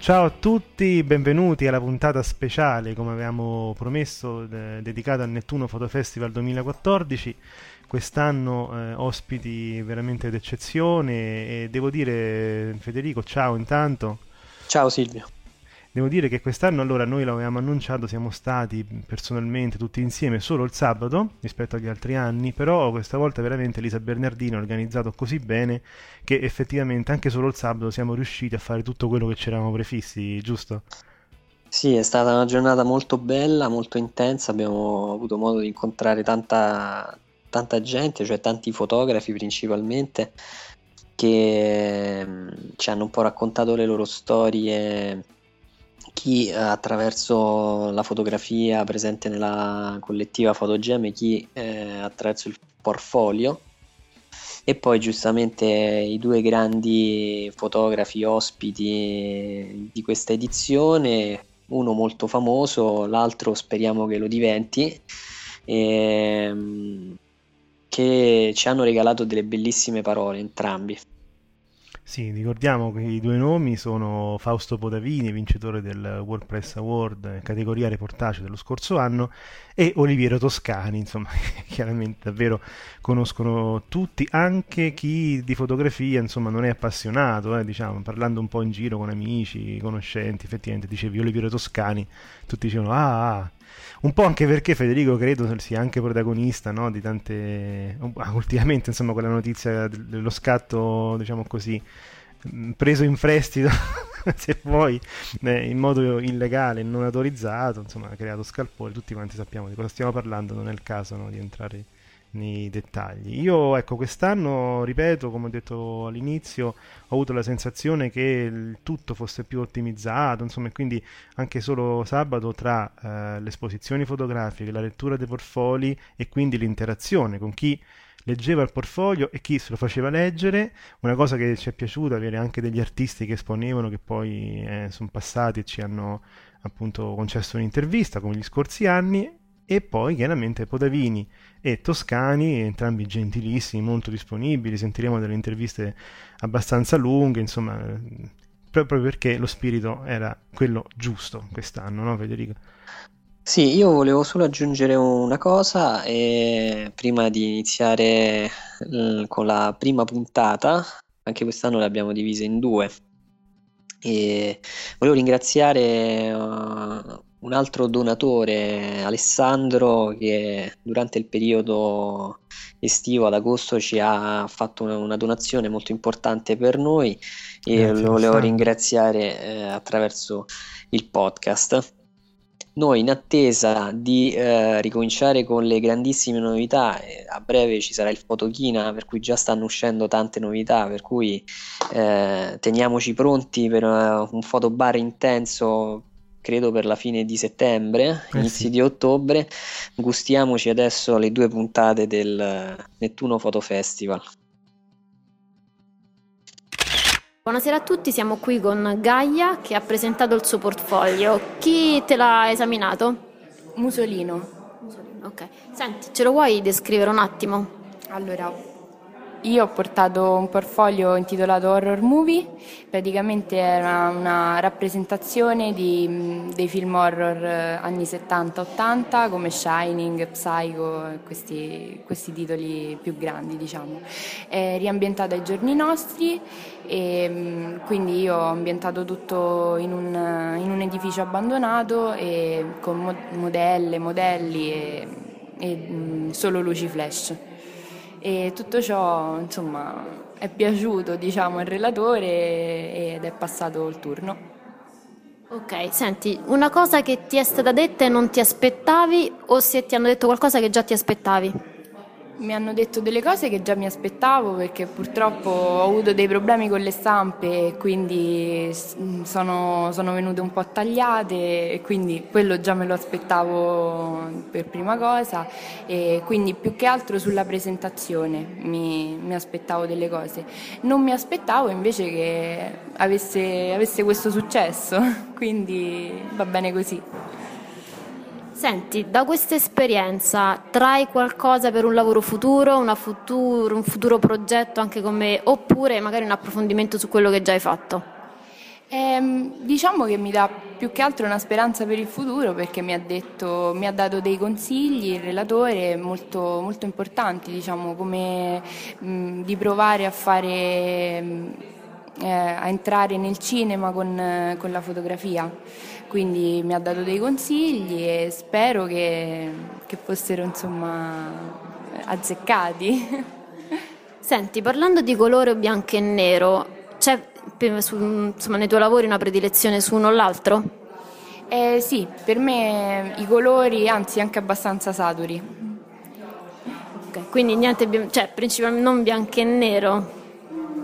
Ciao a tutti, benvenuti alla puntata speciale, come avevamo promesso, de- dedicata al Nettuno Photo Festival 2014. Quest'anno eh, ospiti veramente d'eccezione e devo dire, Federico, ciao intanto. Ciao Silvio. Devo dire che quest'anno allora noi l'avevamo annunciato, siamo stati personalmente tutti insieme solo il sabato rispetto agli altri anni, però questa volta veramente Elisa Bernardino ha organizzato così bene che effettivamente anche solo il sabato siamo riusciti a fare tutto quello che ci eravamo prefissi, giusto? Sì, è stata una giornata molto bella, molto intensa, abbiamo avuto modo di incontrare tanta, tanta gente, cioè tanti fotografi principalmente, che mm, ci hanno un po' raccontato le loro storie, chi eh, attraverso la fotografia presente nella collettiva Fotogeme, chi eh, attraverso il portfolio. E poi giustamente i due grandi fotografi ospiti di questa edizione, uno molto famoso, l'altro speriamo che lo diventi, ehm, che ci hanno regalato delle bellissime parole entrambi. Sì, ricordiamo che i due nomi sono Fausto Podavini, vincitore del WordPress Award eh, categoria reportage dello scorso anno, e Oliviero Toscani, insomma, chiaramente davvero conoscono tutti, anche chi di fotografia, insomma, non è appassionato, eh, diciamo, parlando un po' in giro con amici, conoscenti, effettivamente dicevi Oliviero Toscani, tutti dicevano ah, ah. Un po' anche perché Federico credo sia anche protagonista no, di tante. ah, ultimamente, insomma, quella notizia dello scatto, diciamo così, mh, preso in prestito, se vuoi, eh, in modo illegale, non autorizzato, insomma, ha creato scalpore. Tutti quanti sappiamo di cosa stiamo parlando, non è il caso no, di entrare nei dettagli. Io, ecco, quest'anno, ripeto, come ho detto all'inizio, ho avuto la sensazione che il tutto fosse più ottimizzato, insomma, e quindi anche solo sabato tra eh, le esposizioni fotografiche, la lettura dei portfoli e quindi l'interazione con chi leggeva il portfolio e chi se lo faceva leggere, una cosa che ci è piaciuta, avere anche degli artisti che esponevano, che poi eh, sono passati e ci hanno appunto concesso un'intervista come gli scorsi anni, e poi chiaramente Podavini e Toscani, entrambi gentilissimi, molto disponibili, sentiremo delle interviste abbastanza lunghe, insomma, eh, proprio perché lo spirito era quello giusto quest'anno, no Federico? Sì, io volevo solo aggiungere una cosa e prima di iniziare eh, con la prima puntata, anche quest'anno l'abbiamo divisa in due. E volevo ringraziare eh, un altro donatore, Alessandro, che durante il periodo estivo ad agosto ci ha fatto una, una donazione molto importante per noi e Grazie, lo volevo ringraziare eh, attraverso il podcast. Noi in attesa di eh, ricominciare con le grandissime novità, eh, a breve ci sarà il Fotochina, per cui già stanno uscendo tante novità, per cui eh, teniamoci pronti per eh, un fotobar intenso, credo per la fine di settembre, Eh inizi sì. di ottobre. Gustiamoci adesso le due puntate del Nettuno Photo Festival. Buonasera a tutti, siamo qui con Gaia che ha presentato il suo portfolio. Chi te l'ha esaminato? Musolino. Musolino, Ok. Senti, ce lo vuoi descrivere un attimo? Allora, io ho portato un portfolio intitolato Horror Movie, praticamente era una rappresentazione di, dei film horror eh, anni 70-80 come Shining, Psycho, questi, questi titoli più grandi diciamo. È riambientata ai giorni nostri e quindi io ho ambientato tutto in un, in un edificio abbandonato con modelle, modelli e, e solo luci flash e tutto ciò insomma è piaciuto diciamo al relatore ed è passato il turno. Ok, senti, una cosa che ti è stata detta e non ti aspettavi o se ti hanno detto qualcosa che già ti aspettavi? Mi hanno detto delle cose che già mi aspettavo perché purtroppo ho avuto dei problemi con le stampe e quindi sono, sono venute un po' tagliate e quindi quello già me lo aspettavo per prima cosa e quindi più che altro sulla presentazione mi, mi aspettavo delle cose. Non mi aspettavo invece che avesse, avesse questo successo, quindi va bene così. Senti, da questa esperienza trai qualcosa per un lavoro futuro, futuro, un futuro progetto anche con me, oppure magari un approfondimento su quello che già hai fatto? Eh, diciamo che mi dà più che altro una speranza per il futuro perché mi ha, detto, mi ha dato dei consigli, il relatore, molto, molto importanti, diciamo, come mh, di provare a fare, mh, eh, a entrare nel cinema con, con la fotografia quindi mi ha dato dei consigli e spero che, che fossero insomma azzeccati. Senti, parlando di colore bianco e nero, c'è su, insomma, nei tuoi lavori una predilezione su uno o l'altro? Eh, sì, per me i colori, anzi anche abbastanza saturi. Okay, quindi niente, cioè principalmente non bianco e nero?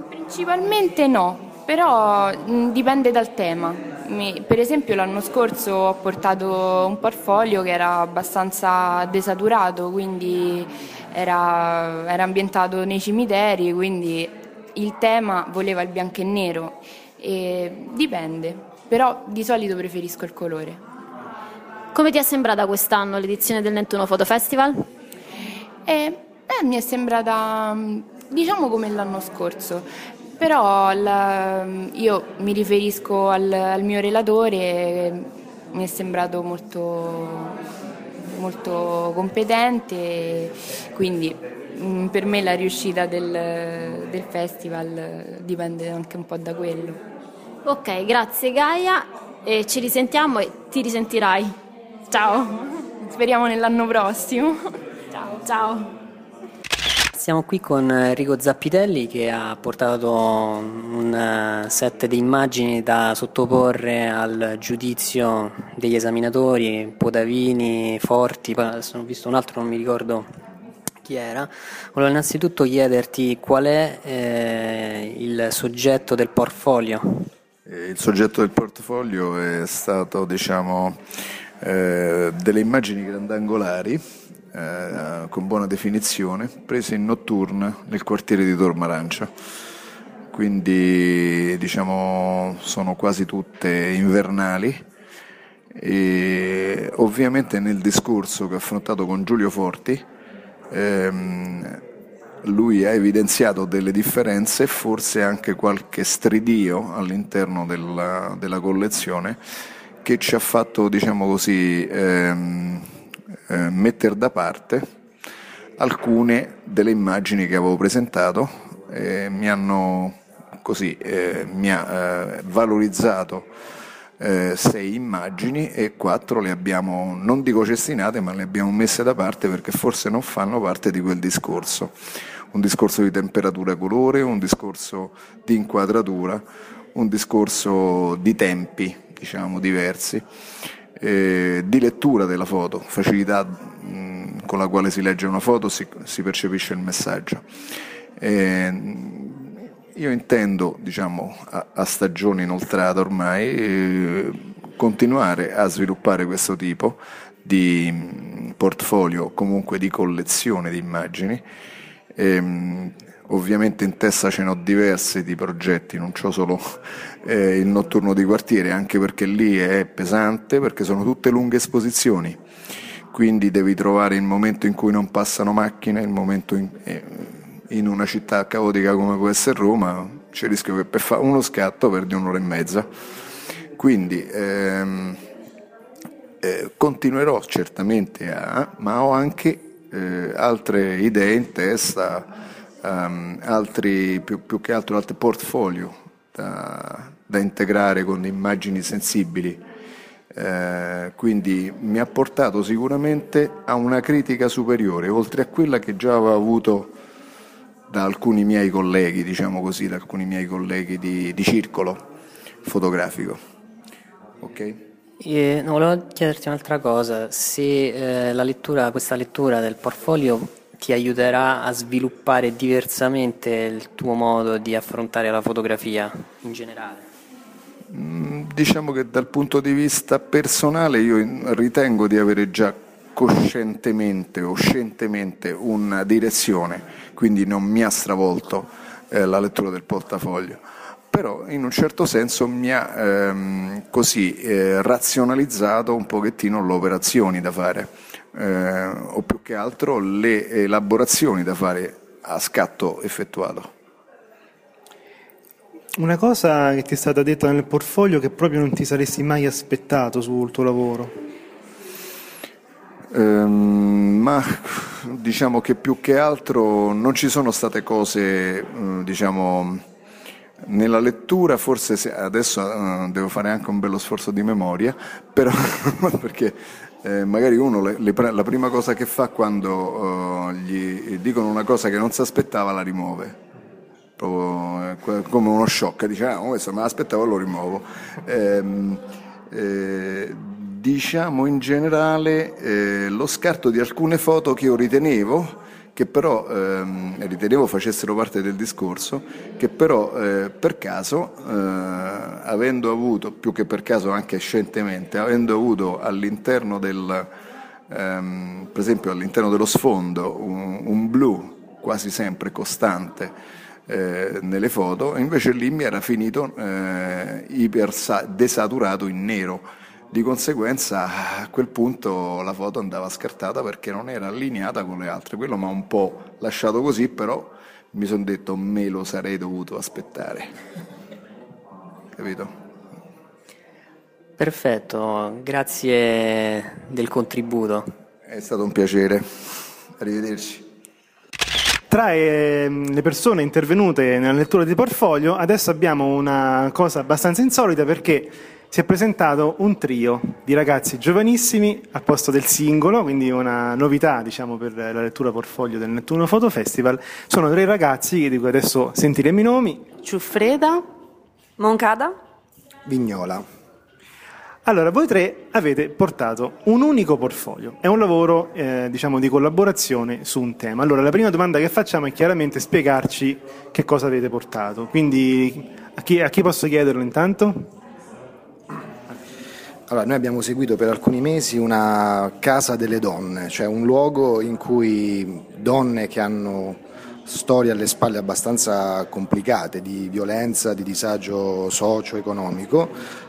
Principalmente no, però mh, dipende dal tema mi, per esempio l'anno scorso ho portato un portfolio che era abbastanza desaturato, quindi era, era ambientato nei cimiteri, quindi il tema voleva il bianco e nero. E dipende, però di solito preferisco il colore. Come ti è sembrata quest'anno l'edizione del Nettuno Photo Festival? Eh, eh, mi è sembrata diciamo come l'anno scorso. Però la, io mi riferisco al, al, mio relatore, mi è sembrato molto, molto competente, quindi mm, per me la riuscita del, del festival dipende anche un po' da quello. Ok, grazie Gaia e ci risentiamo e ti risentirai. Ciao. Speriamo nell'anno prossimo. Ciao, ciao. Siamo qui con Enrico Zappitelli che ha portato un eh, set di immagini da sottoporre al giudizio degli esaminatori, Podavini, Forti, adesso ho visto un altro, non mi ricordo chi era. Volevo innanzitutto chiederti qual è eh, il soggetto del portfolio. Eh, il soggetto del portfolio è stato diciamo, eh, delle immagini grandangolari eh, con buona definizione, prese in notturna nel quartiere di Tormarancia. Quindi diciamo sono quasi tutte invernali e ovviamente nel discorso che ho affrontato con Giulio Forti ehm, lui ha evidenziato delle differenze e forse anche qualche stridio all'interno della, della collezione che ci ha fatto diciamo così ehm, eh, mettere da parte alcune delle immagini che avevo presentato e mi hanno così eh, mi ha eh, valorizzato eh, sei immagini e quattro le abbiamo non dico cestinate ma le abbiamo messe da parte perché forse non fanno parte di quel discorso. Un discorso di temperatura colore un discorso di inquadratura un discorso di tempi diciamo diversi eh, di lettura della foto, facilità mh, con la quale si legge una foto, si, si percepisce il messaggio. Eh, io intendo, diciamo, a, a stagione inoltrata ormai, eh, continuare a sviluppare questo tipo di portfolio, comunque di collezione di immagini. Ehm, Ovviamente in testa ce ne ho diversi di progetti, non ho solo eh, il notturno di quartiere, anche perché lì è pesante, perché sono tutte lunghe esposizioni, quindi devi trovare il momento in cui non passano macchine, il momento in, eh, in una città caotica come può essere Roma, c'è il rischio che per fare uno scatto perdi un'ora e mezza. Quindi ehm, eh, continuerò certamente a, ma ho anche eh, altre idee in testa, um, altri, più, più, che altro altri portfolio da, da integrare con immagini sensibili. Eh, quindi mi ha portato sicuramente a una critica superiore, oltre a quella che già avevo avuto da alcuni miei colleghi, diciamo così, da alcuni miei colleghi di, di circolo fotografico. Ok? E, no, volevo chiederti un'altra cosa, se eh, la lettura, questa lettura del portfolio ti aiuterà a sviluppare diversamente il tuo modo di affrontare la fotografia in generale. Mm, diciamo che dal punto di vista personale io ritengo di avere già coscientemente o scientemente una direzione, quindi non mi ha stravolto eh, la lettura del portafoglio però in un certo senso mi ha ehm, così eh, razionalizzato un pochettino le operazioni da fare, eh, o più che altro le elaborazioni da fare a scatto effettuato. Una cosa che ti è stata detta nel portfolio che proprio non ti saresti mai aspettato sul tuo lavoro? Um, ma diciamo che più che altro non ci sono state cose, diciamo, nella lettura forse adesso uh, devo fare anche un bello sforzo di memoria, però perché eh, magari uno le, le, la prima cosa che fa quando uh, gli dicono una cosa che non si aspettava la rimuove. Proprio, eh, come uno shock, dice ah, questo me l'aspettavo e lo rimuovo. Eh, eh, diciamo in generale eh, lo scarto di alcune foto che io ritenevo che però ehm, ritenevo facessero parte del discorso, che però eh, per caso, eh, avendo avuto, più che per caso anche scientemente, avendo avuto all'interno del, ehm, per esempio all'interno dello sfondo un, un blu quasi sempre costante, eh, nelle foto, invece lì mi era finito eh, desaturato in nero di conseguenza a quel punto la foto andava scartata perché non era allineata con le altre. Quello mi ha un po' lasciato così, però mi sono detto me lo sarei dovuto aspettare. Capito? Perfetto, grazie del contributo. È stato un piacere. Arrivederci. Tra eh, le persone intervenute nella lettura di portfolio, adesso abbiamo una cosa abbastanza insolita perché si è presentato un trio di ragazzi giovanissimi al posto del singolo, quindi una novità diciamo, per la lettura portfolio del Nettuno Photo Festival. Sono tre ragazzi di cui adesso sentiremo i nomi. Ciuffreda, Moncada, Vignola. Allora, voi tre avete portato un unico portfolio, è un lavoro eh, diciamo, di collaborazione su un tema. Allora, la prima domanda che facciamo è chiaramente spiegarci che cosa avete portato. Quindi, a chi, a chi posso chiederlo intanto? Allora, noi abbiamo seguito per alcuni mesi una casa delle donne, cioè un luogo in cui donne che hanno storie alle spalle abbastanza complicate di violenza, di disagio socio-economico,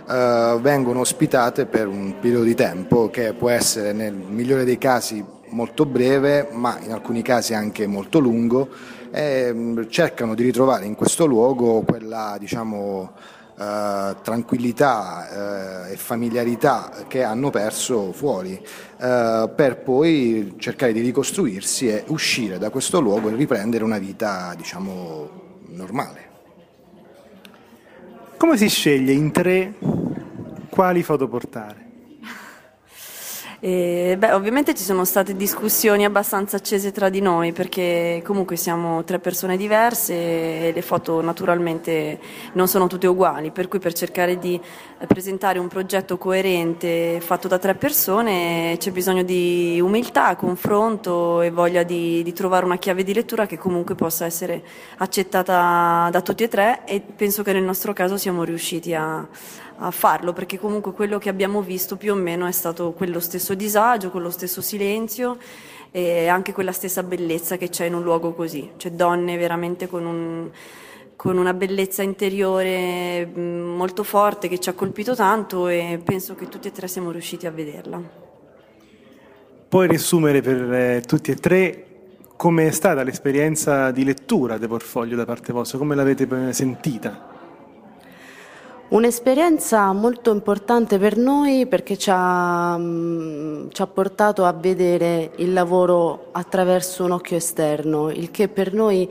eh, vengono ospitate per un periodo di tempo che può essere nel migliore dei casi molto breve, ma in alcuni casi anche molto lungo, e mm, cercano di ritrovare in questo luogo quella diciamo, eh, tranquillità eh, e familiarità che hanno perso fuori, eh, per poi cercare di ricostruirsi e uscire da questo luogo e riprendere una vita, diciamo, normale. Come si sceglie in tre quali foto portare? E, beh, ovviamente ci sono state discussioni abbastanza accese tra di noi perché comunque siamo tre persone diverse e le foto naturalmente non sono tutte uguali, per cui per cercare di presentare un progetto coerente fatto da tre persone c'è bisogno di umiltà, confronto e voglia di, di trovare una chiave di lettura che comunque possa essere accettata da tutti e tre e penso che nel nostro caso siamo riusciti a a farlo, perché comunque quello che abbiamo visto più o meno è stato quello stesso disagio, quello stesso silenzio e anche quella stessa bellezza che c'è in un luogo così, cioè donne veramente con, un, con una bellezza interiore molto forte che ci ha colpito tanto e penso che tutti e tre siamo riusciti a vederla. Puoi riassumere per eh, tutti e tre come è stata l'esperienza di lettura del portfolio da parte vostra? Come l'avete eh, sentita? Un'esperienza molto importante per noi perché ci ha, mm, ci ha, portato a vedere il lavoro attraverso un occhio esterno, il che per noi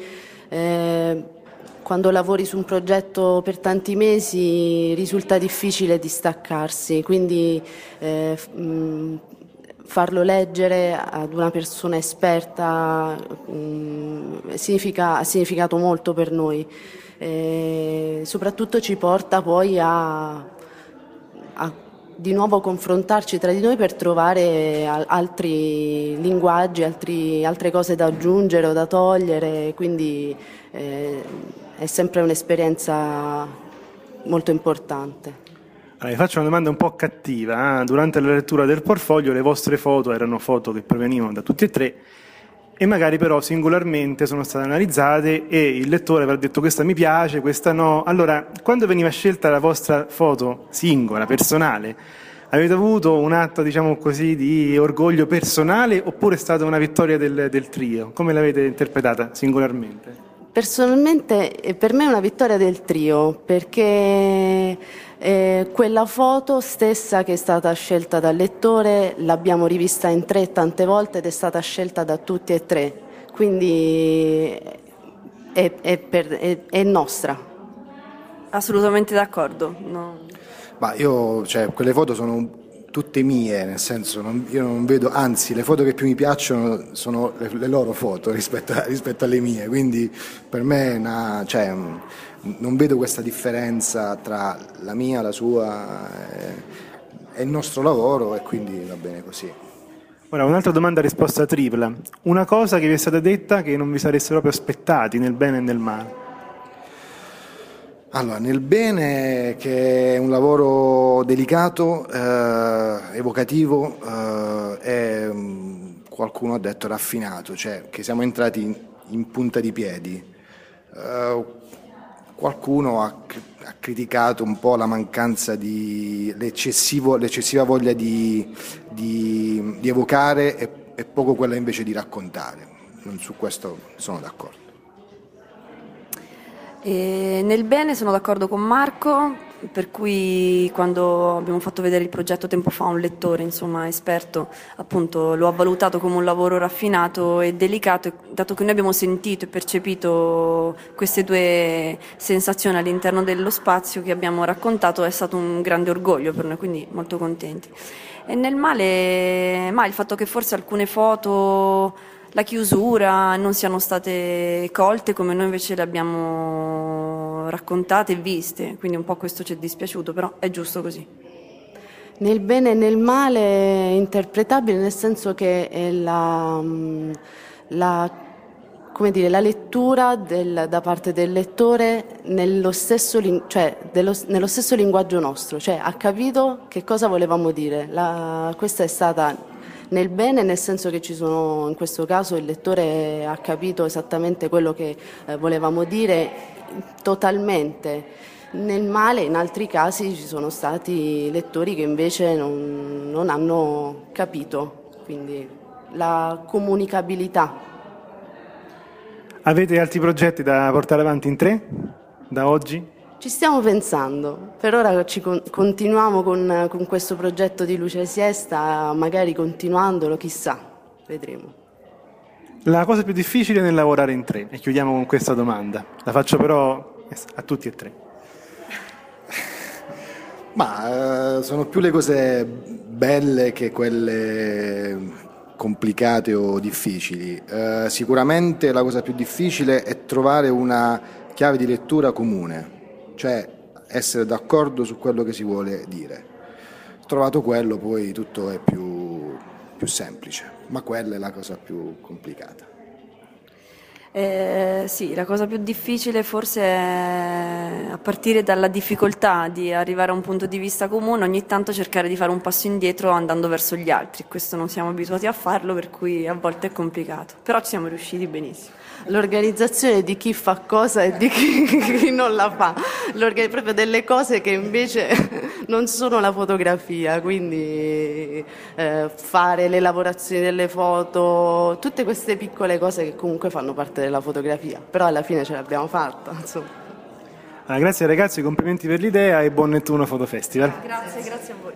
eh, quando lavori su un progetto per tanti mesi risulta difficile distaccarsi, quindi eh, mh, mm, farlo leggere ad una persona esperta mh, mm, significa, ha significato molto per noi e soprattutto ci porta poi a, a di nuovo confrontarci tra di noi per trovare altri linguaggi, altri, altre cose da aggiungere o da togliere, quindi eh, è sempre un'esperienza molto importante. Allora, vi faccio una domanda un po' cattiva. Eh? Durante la lettura del portfolio le vostre foto erano foto che provenivano da tutti e tre e magari però singolarmente sono state analizzate e il lettore avrà detto questa mi piace, questa no. Allora, quando veniva scelta la vostra foto singola, personale, avete avuto un atto, diciamo così, di orgoglio personale oppure è stata una vittoria del, del trio? Come l'avete interpretata singolarmente? Personalmente eh, per me è una vittoria del trio perché eh, quella foto stessa che è stata scelta dal lettore l'abbiamo rivista in tre tante volte ed è stata scelta da tutti e tre, quindi è, è, per, è, è nostra. Assolutamente d'accordo. No. Ma io, cioè, quelle foto sono tutte mie, nel senso non, io non vedo, anzi le foto che più mi piacciono sono le, le loro foto rispetto, a, rispetto, alle mie, quindi per me una, cioè, non vedo questa differenza tra la mia, la sua e il nostro lavoro e quindi va bene così. Ora, un'altra domanda risposta tripla. Una cosa che vi è stata detta che non vi sareste proprio aspettati nel bene e nel male? Allora, nel bene, che è un lavoro delicato, eh, evocativo, eh, mm, qualcuno ha detto raffinato, cioè che siamo entrati in, in punta di piedi. Eh, qualcuno ha, ha, criticato un po' la mancanza di l'eccessiva voglia di, di, di evocare e, e, poco quella invece di raccontare. Su questo sono d'accordo. E nel bene sono d'accordo con Marco, per cui quando abbiamo fatto vedere il progetto tempo fa un lettore insomma, esperto, appunto lo ha valutato come un lavoro raffinato e delicato, dato che noi abbiamo sentito e percepito queste due sensazioni all'interno dello spazio che abbiamo raccontato, è stato un grande orgoglio per noi, quindi molto contenti. E nel male, ma il fatto che forse alcune foto la chiusura non siano state colte come noi invece le abbiamo raccontate e viste, quindi un po' questo ci è dispiaciuto, però è giusto così. Nel bene e nel male è interpretabile nel senso che è la, la, dire, la lettura del, da parte del lettore nello stesso, cioè, dello, nello stesso, linguaggio nostro, cioè ha capito che cosa volevamo dire. La, questa è stata nel bene nel senso che ci sono, in questo caso il lettore ha capito esattamente quello che eh, volevamo dire totalmente. Nel male in altri casi ci sono stati lettori che invece non, non hanno capito, quindi la comunicabilità. Avete altri progetti da portare avanti in tre da oggi? Ci stiamo pensando, per ora ci con- continuiamo con, con, questo progetto di Luce Siesta, magari continuandolo, chissà, vedremo. La cosa più difficile nel lavorare in tre, e chiudiamo con questa domanda, la faccio però a tutti e tre. Ma eh, sono più le cose belle che quelle complicate o difficili. Eh, sicuramente la cosa più difficile è trovare una chiave di lettura comune cioè essere d'accordo su quello che si vuole dire. Trovato quello poi tutto è più, più semplice, ma quella è la cosa più complicata. Eh, sì, la cosa più difficile forse è a partire dalla difficoltà di arrivare a un punto di vista comune, ogni tanto cercare di fare un passo indietro andando verso gli altri. Questo non siamo abituati a farlo, per cui a volte è complicato, però ci siamo riusciti benissimo. L'organizzazione di chi fa cosa e di chi, chi non la fa, proprio delle cose che invece non sono la fotografia, quindi eh, fare le lavorazioni delle foto, tutte queste piccole cose che comunque fanno parte della fotografia, però alla fine ce l'abbiamo fatta. Insomma. Allora, grazie ragazzi, complimenti per l'idea e buon Nettuno Foto Festival. Grazie, grazie a voi.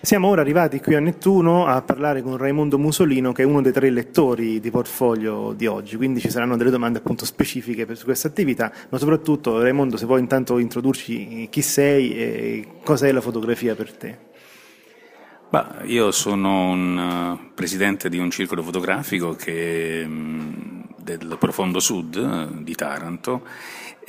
Siamo ora arrivati qui a Nettuno a parlare con Raimondo Musolino, che è uno dei tre lettori di portfolio di oggi, quindi ci saranno delle domande appunto specifiche per, questa attività, ma soprattutto Raimondo se vuoi intanto introdurci chi sei e cosa è la fotografia per te. Bah, io sono un uh, presidente di un circolo fotografico che, mh, del profondo sud uh, di Taranto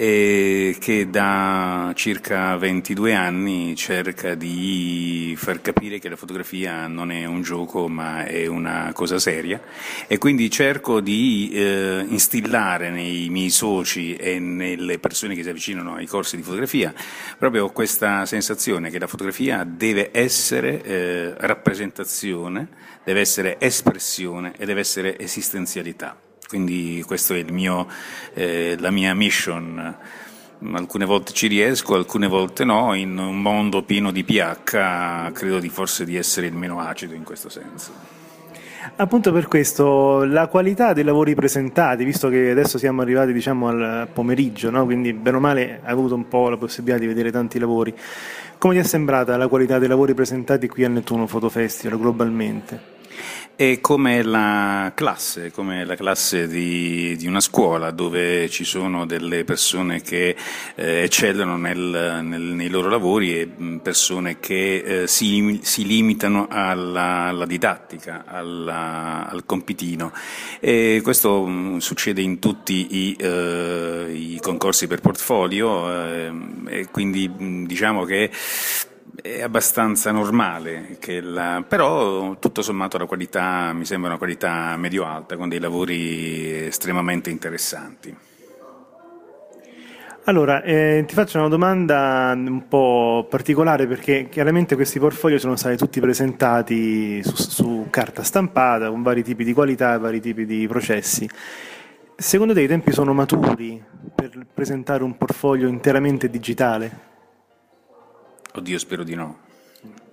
e che da circa 22 anni cerca di far capire che la fotografia non è un gioco ma è una cosa seria e quindi cerco di eh, instillare nei miei soci e nelle persone che si avvicinano ai corsi di fotografia proprio questa sensazione che la fotografia deve essere eh, rappresentazione, deve essere espressione e deve essere esistenzialità. Quindi questa è mio, eh, la mia mission. Alcune volte ci riesco, alcune volte no, in un mondo pieno di pH credo di forse di essere il meno acido in questo senso. Appunto per questo, la qualità dei lavori presentati, visto che adesso siamo arrivati diciamo, al pomeriggio, no? quindi bene o male hai avuto un po' la possibilità di vedere tanti lavori, come ti è sembrata la qualità dei lavori presentati qui al Nettuno Foto Festival globalmente? È come la classe, come la classe di, di, una scuola dove ci sono delle persone che eh, eccellono nel, nel, nei loro lavori e persone che eh, si, si, limitano alla, alla didattica, alla, al compitino. E questo mh, succede in tutti i, eh, i concorsi per portfolio eh, e quindi mh, diciamo che è abbastanza normale, la, però tutto sommato la qualità mi sembra una qualità medio-alta, con dei lavori estremamente interessanti. Allora, eh, ti faccio una domanda un po' particolare perché chiaramente questi portfolio sono stati tutti presentati su, su carta stampata con vari tipi di qualità e vari tipi di processi. Secondo te i tempi sono maturi per presentare un portfolio interamente digitale? Oddio, spero di no.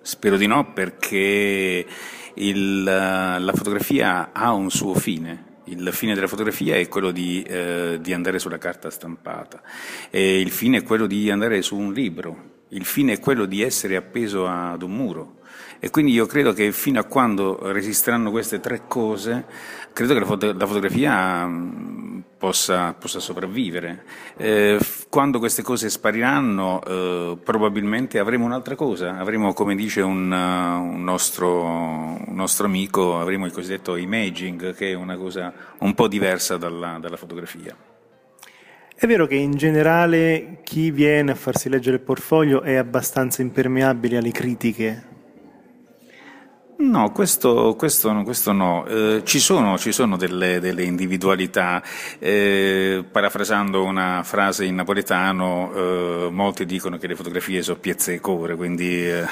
Spero di no perché il, la fotografia ha un suo fine. Il fine della fotografia è quello di, eh, di, andare sulla carta stampata, e il fine è quello di andare su un libro, il fine è quello di essere appeso ad un muro. E quindi io credo che fino a quando resisteranno queste tre cose, credo che la, foto, la fotografia mh, possa, possa, sopravvivere. Eh, quando queste cose spariranno, eh, probabilmente avremo un'altra cosa, avremo, come dice un, un, nostro, un, nostro, amico, avremo il cosiddetto imaging, che è una cosa un po' diversa dalla, dalla fotografia. È vero che in generale chi viene a farsi leggere il portfolio è abbastanza impermeabile alle critiche No, questo, questo, questo no. Eh, ci sono, ci sono delle, delle, individualità. Eh, parafrasando una frase in napoletano, eh, molti dicono che le fotografie sono piezze e core, quindi eh,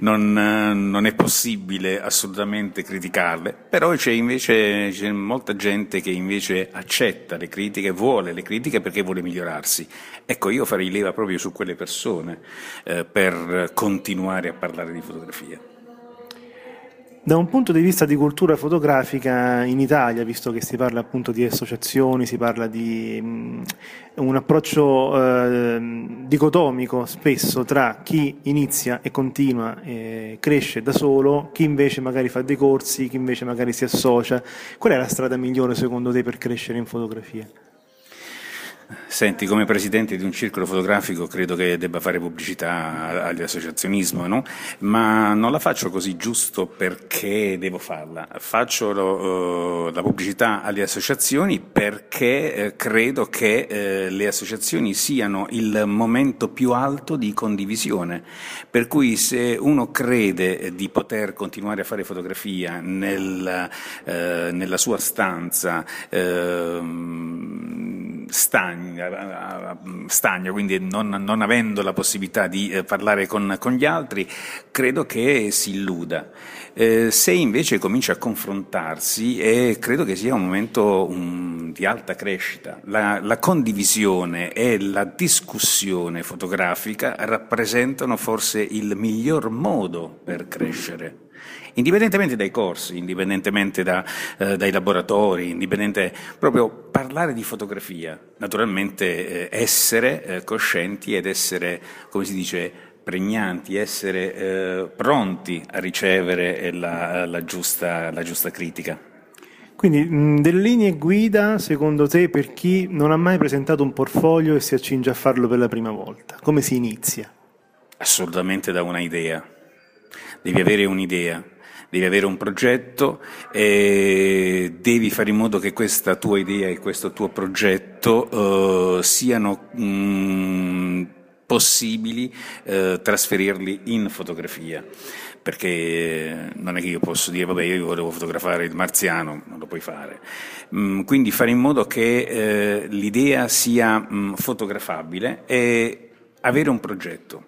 non, non, è possibile assolutamente criticarle. Però c'è invece c'è molta gente che invece accetta le critiche, vuole le critiche perché vuole migliorarsi. Ecco, io farei leva proprio su quelle persone eh, per continuare a parlare di fotografia. Da un punto di vista di cultura fotografica in Italia, visto che si parla appunto di associazioni, si parla di um, un approccio uh, dicotomico spesso tra chi inizia e continua e cresce da solo, chi invece magari fa dei corsi, chi invece magari si associa, qual è la strada migliore secondo te per crescere in fotografia? Senti, come presidente di un circolo fotografico credo che debba fare pubblicità all'associazionismo, no? ma non la faccio così giusto perché devo farla, faccio lo, uh, la pubblicità alle associazioni perché eh, credo che eh, le associazioni siano il momento più alto di condivisione, per cui se uno crede di poter continuare a fare fotografia nel, eh, nella sua stanza, ehm, stagna, stagna, quindi non, non, avendo la possibilità di eh, parlare con, con, gli altri, credo che si illuda. Eh, se invece comincia a confrontarsi, eh, credo che sia un momento um, di alta crescita. La, la condivisione e la discussione fotografica rappresentano forse il miglior modo per crescere indipendentemente dai corsi, indipendentemente da, eh, dai laboratori, indipendente proprio parlare di fotografia, naturalmente eh, essere eh, coscienti ed essere, come si dice, pregnanti, essere eh, pronti a ricevere la, la, giusta, la giusta critica. Quindi mh, delle linee guida, secondo te, per chi non ha mai presentato un portfolio e si accinge a farlo per la prima volta, come si inizia? Assolutamente da una idea. Devi avere un'idea devi avere un progetto e devi fare in modo che questa tua idea e questo tuo progetto uh, siano mh, mm, possibili uh, trasferirli in fotografia perché non è che io posso dire vabbè io volevo fotografare il marziano, non lo puoi fare. Mm, quindi fare in modo che eh, l'idea sia mm, fotografabile e avere un progetto.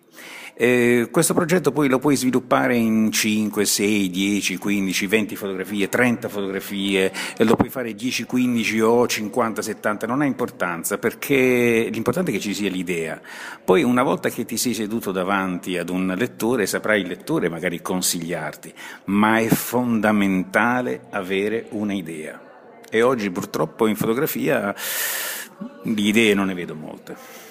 Eh, questo progetto poi lo puoi sviluppare in 5, 6, 10, 15, 20 fotografie, 30 fotografie, lo puoi fare 10, 15 o 50, 70, non ha importanza perché l'importante è che ci sia l'idea. Poi una volta che ti sei seduto davanti ad un lettore saprai il lettore magari consigliarti, ma è fondamentale avere un'idea. E oggi purtroppo in fotografia di idee non ne vedo molte.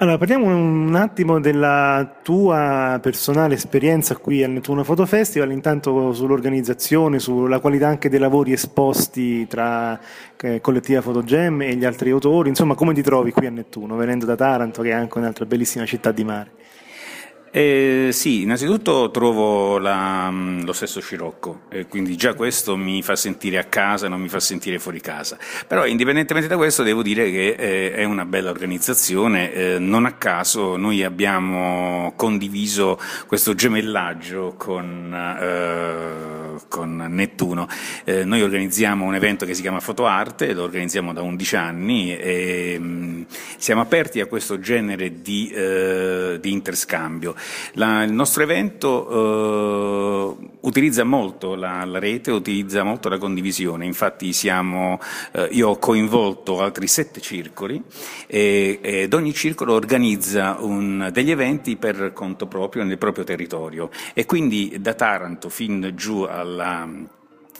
Allora, parliamo un attimo della tua personale esperienza qui al Nettuno Photo Festival, intanto sull'organizzazione, sulla qualità anche dei lavori esposti tra eh, Collettiva Fotogem e gli altri autori, insomma come ti trovi qui a Nettuno, venendo da Taranto che è anche un'altra bellissima città di mare? Eh, sì, innanzitutto trovo la, mm, lo stesso scirocco, e quindi già questo mi fa sentire a casa, non mi fa sentire fuori casa. Però indipendentemente da questo devo dire che eh, è una bella organizzazione, eh, non a caso noi abbiamo condiviso questo gemellaggio con, eh, con Nettuno. Eh, noi organizziamo un evento che si chiama Fotoarte, lo organizziamo da 11 anni e mh, mm, siamo aperti a questo genere di, eh, di interscambio. La, il nostro evento eh, utilizza molto la, la, rete, utilizza molto la condivisione, infatti siamo, eh, io ho coinvolto altri sette circoli e, ed ogni circolo organizza un, degli eventi per conto proprio nel proprio territorio. E quindi da Taranto fin giù alla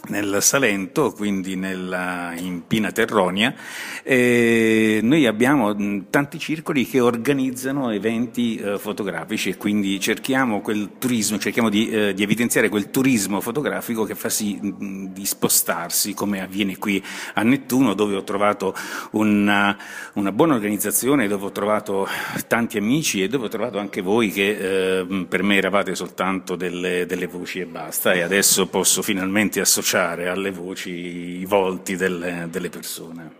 nel Salento, quindi nella, in Pina Terronia, eh, noi abbiamo tanti circoli che organizzano eventi eh, fotografici e quindi cerchiamo quel turismo, cerchiamo di, eh, di, evidenziare quel turismo fotografico che fa sì di spostarsi, come avviene qui a Nettuno, dove ho trovato una, una, buona organizzazione, dove ho trovato tanti amici e dove ho trovato anche voi che eh, per me eravate soltanto delle, delle voci e basta. E adesso posso finalmente associare associare alle voci i volti delle, delle persone.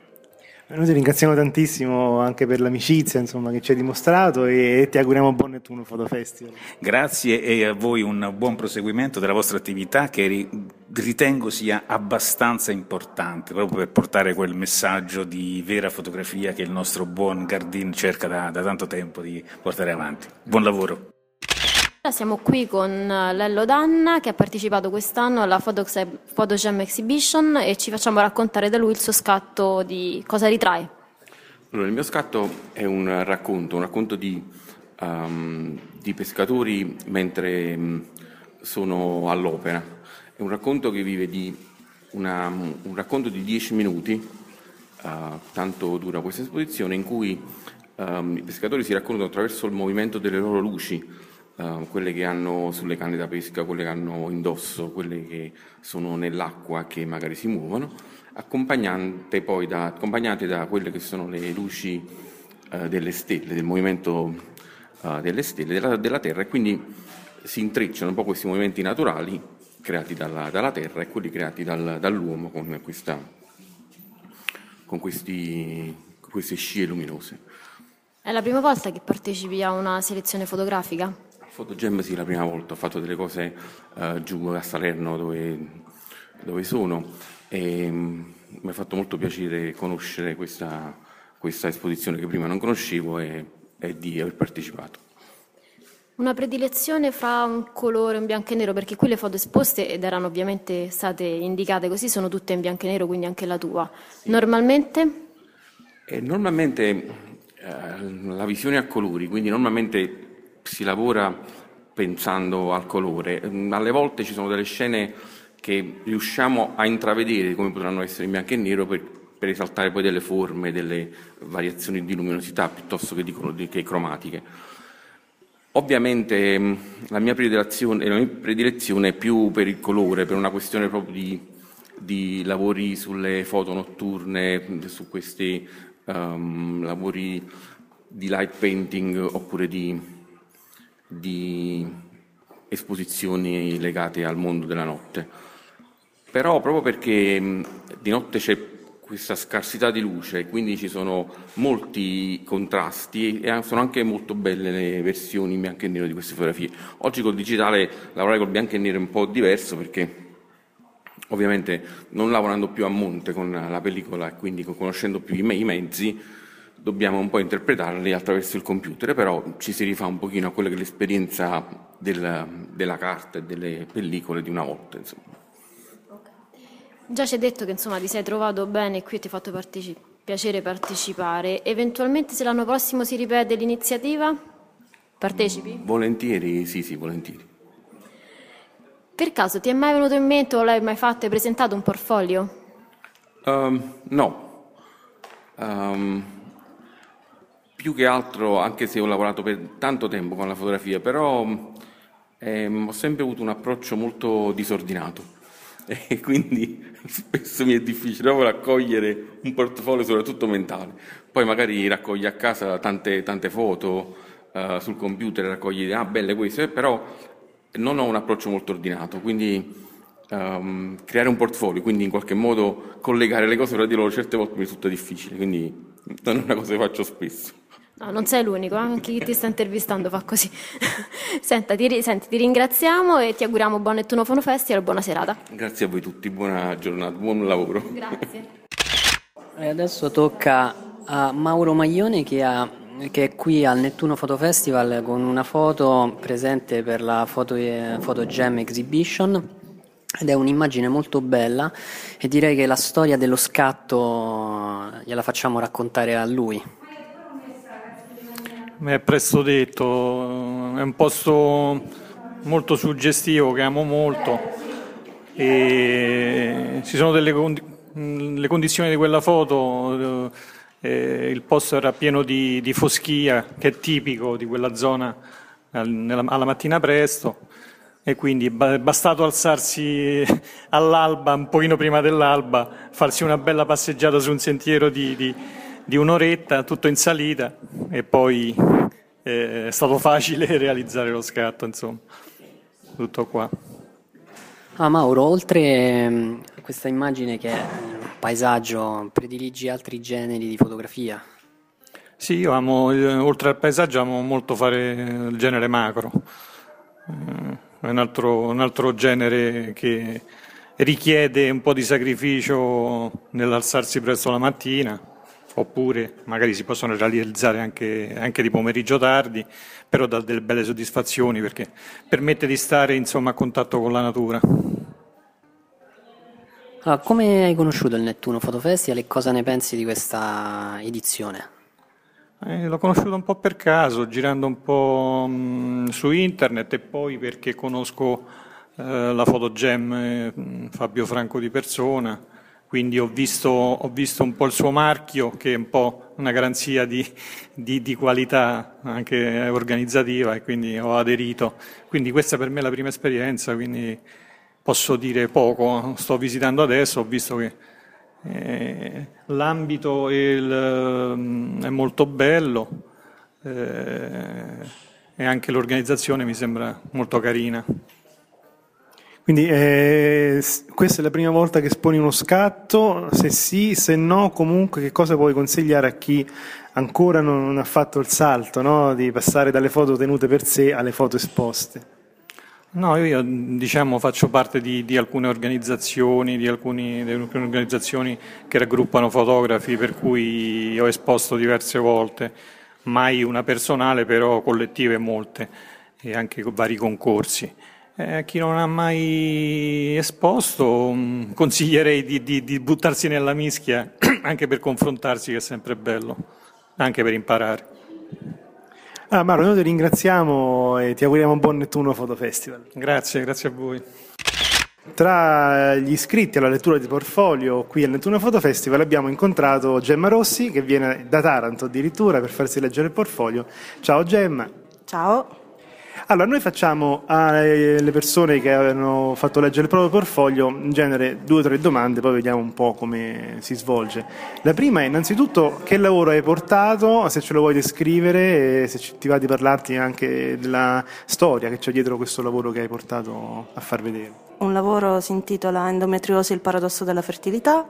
Noi ti ringraziamo tantissimo anche per l'amicizia insomma, che ci hai dimostrato e ti auguriamo buon Nettuno Photo Festival. Grazie e a voi un buon proseguimento della vostra attività che ritengo sia abbastanza importante proprio per portare quel messaggio di vera fotografia che il nostro buon Gardin cerca da, da tanto tempo di portare avanti. Buon lavoro. Siamo qui con eh, Lello Danna che ha partecipato quest'anno alla Photogem Exhibition e ci facciamo raccontare da lui il suo scatto di cosa ritrae. Allora, il mio scatto è un racconto, un racconto di, um, di pescatori mentre um, sono all'opera. È un racconto che vive di una, un racconto di dieci minuti, uh, tanto dura questa esposizione, in cui um, i pescatori si raccontano attraverso il movimento delle loro luci uh, quelle che hanno sulle canne da pesca, quelle che hanno indosso, quelle che sono nell'acqua che magari si muovono, accompagnate poi da, accompagnate da quelle che sono le luci uh, delle stelle, del movimento uh, delle stelle, della, della, Terra e quindi si intrecciano un po' questi movimenti naturali creati dalla, dalla Terra e quelli creati dal, dall'uomo con, questa, con questi, queste scie luminose. È la prima volta che partecipi a una selezione fotografica? Fotogem sì, la prima volta, ho fatto delle cose uh, giù a Salerno dove, dove sono e, mi ha fatto molto piacere conoscere questa, questa esposizione che prima non conoscevo e, e di aver partecipato. Una predilezione fra un colore un bianco e nero, perché qui le foto esposte ed erano ovviamente state indicate così, sono tutte in bianco e nero, quindi anche la tua. Sì. Normalmente? Eh, normalmente eh, la visione a colori, quindi normalmente si lavora pensando al colore. Mm, alle volte ci sono delle scene che riusciamo a intravedere come potranno essere in bianco e nero per, per esaltare poi delle forme, delle variazioni di luminosità piuttosto che, di, che cromatiche. Ovviamente mm, la mia, la mia predilezione è più per il colore, per una questione proprio di, di lavori sulle foto notturne, su questi um, lavori di light painting oppure di, di esposizioni legate al mondo della notte. Però proprio perché di notte c'è questa scarsità di luce, quindi ci sono molti contrasti e sono anche molto belle le versioni in bianco e nero di queste fotografie. Oggi col digitale lavorare col bianco e nero è un po' diverso perché ovviamente non lavorando più a monte con la pellicola e quindi conoscendo più i mezzi dobbiamo un po' interpretarli attraverso il computer, però ci si rifà un pochino a quella che è l'esperienza del, della carta e delle pellicole di una volta. Insomma. Già ci hai detto che insomma ti sei trovato bene qui e ti ha fatto parteci- piacere partecipare. Eventualmente se l'anno prossimo si ripete l'iniziativa, partecipi? Volentieri, sì, sì, volentieri. Per caso ti è mai venuto in mente o l'hai mai fatto e presentato un portfolio? Um, no. Um, più che altro, anche se ho lavorato per tanto tempo con la fotografia, però ehm, ho sempre avuto un approccio molto disordinato e quindi spesso mi è difficile proprio raccogliere un portfolio soprattutto mentale. Poi magari raccogli a casa tante, tante foto uh, sul computer, raccogli, ah belle queste, però non ho un approccio molto ordinato, quindi um, creare un portfolio, quindi in qualche modo collegare le cose fra di loro certe volte mi risulta difficile, quindi non è una cosa che faccio spesso. No, non sei l'unico, eh? anche chi ti sta intervistando fa così. Senta, ti, senti, ti ringraziamo e ti auguriamo buon Nettuno Fono Festival, buona serata. Grazie a voi tutti, buona giornata, buon lavoro. Grazie. E adesso tocca a Mauro Maglione che, ha, che, è qui al Nettuno Foto Festival con una foto presente per la Foto, Foto Gem Exhibition ed è un'immagine molto bella e direi che la storia dello scatto gliela facciamo raccontare a lui è presto detto, è un posto molto suggestivo che amo molto e ci sono delle le condizioni di quella foto, eh, il posto era pieno di, di, foschia che è tipico di quella zona alla mattina presto e quindi è bastato alzarsi all'alba, un pochino prima dell'alba, farsi una bella passeggiata su un sentiero di, di di un'oretta, tutto in salita e poi eh, è stato facile realizzare lo scatto, insomma, tutto qua. Ah Mauro, oltre mm, a questa immagine che è un paesaggio, prediligi altri generi di fotografia? Sì, io amo, oltre al paesaggio amo molto fare il genere macro, eh, è un altro, un altro genere che richiede un po' di sacrificio nell'alzarsi presto la mattina, oppure magari si possono realizzare anche, anche, di pomeriggio tardi, però dà delle belle soddisfazioni perché permette di stare insomma, a contatto con la natura. Allora, come hai conosciuto il Nettuno Foto Festival e cosa ne pensi di questa edizione? Eh, l'ho conosciuto un po' per caso, girando un po' mh, mm, su internet e poi perché conosco eh, la Fotogem eh, Fabio Franco di persona quindi ho visto, ho visto, un po' il suo marchio che è un po' una garanzia di, di, di, qualità anche organizzativa e quindi ho aderito. Quindi questa per me è la prima esperienza, quindi posso dire poco, sto visitando adesso, ho visto che eh, l'ambito è, il, mm, è, molto bello eh, e anche l'organizzazione mi sembra molto carina. Quindi eh, questa è la prima volta che esponi uno scatto, se sì, se no, comunque che cosa puoi consigliare a chi ancora non ha fatto il salto no? di passare dalle foto tenute per sé alle foto esposte? No, io diciamo, faccio parte di, di alcune organizzazioni, di, alcune organizzazioni che raggruppano fotografi, per cui ho esposto diverse volte, mai una personale, però collettive molte, e anche vari concorsi. Eh, a chi non ha mai esposto mm, consiglierei di, di buttarsi nella mischia, anche per confrontarsi, che è sempre bello, anche per imparare. Ah, Mauro, noi ti ringraziamo e ti auguriamo un buon Nettuno Foto Festival. Grazie, grazie a voi. Tra gli iscritti alla lettura di portfolio qui al Nettuno Foto Festival abbiamo incontrato Gemma Rossi che viene da Taranto addirittura per farsi leggere il portfolio. Ciao Gemma. Ciao. Allora, noi facciamo alle persone che hanno fatto leggere il proprio portfolio in genere due o tre domande, poi vediamo un po' come si svolge. La prima è innanzitutto che lavoro hai portato, se ce lo vuoi descrivere se ti va di parlarti anche della storia che c'è dietro questo lavoro che hai portato a far vedere. Un lavoro si intitola Endometriosi, il paradosso della fertilità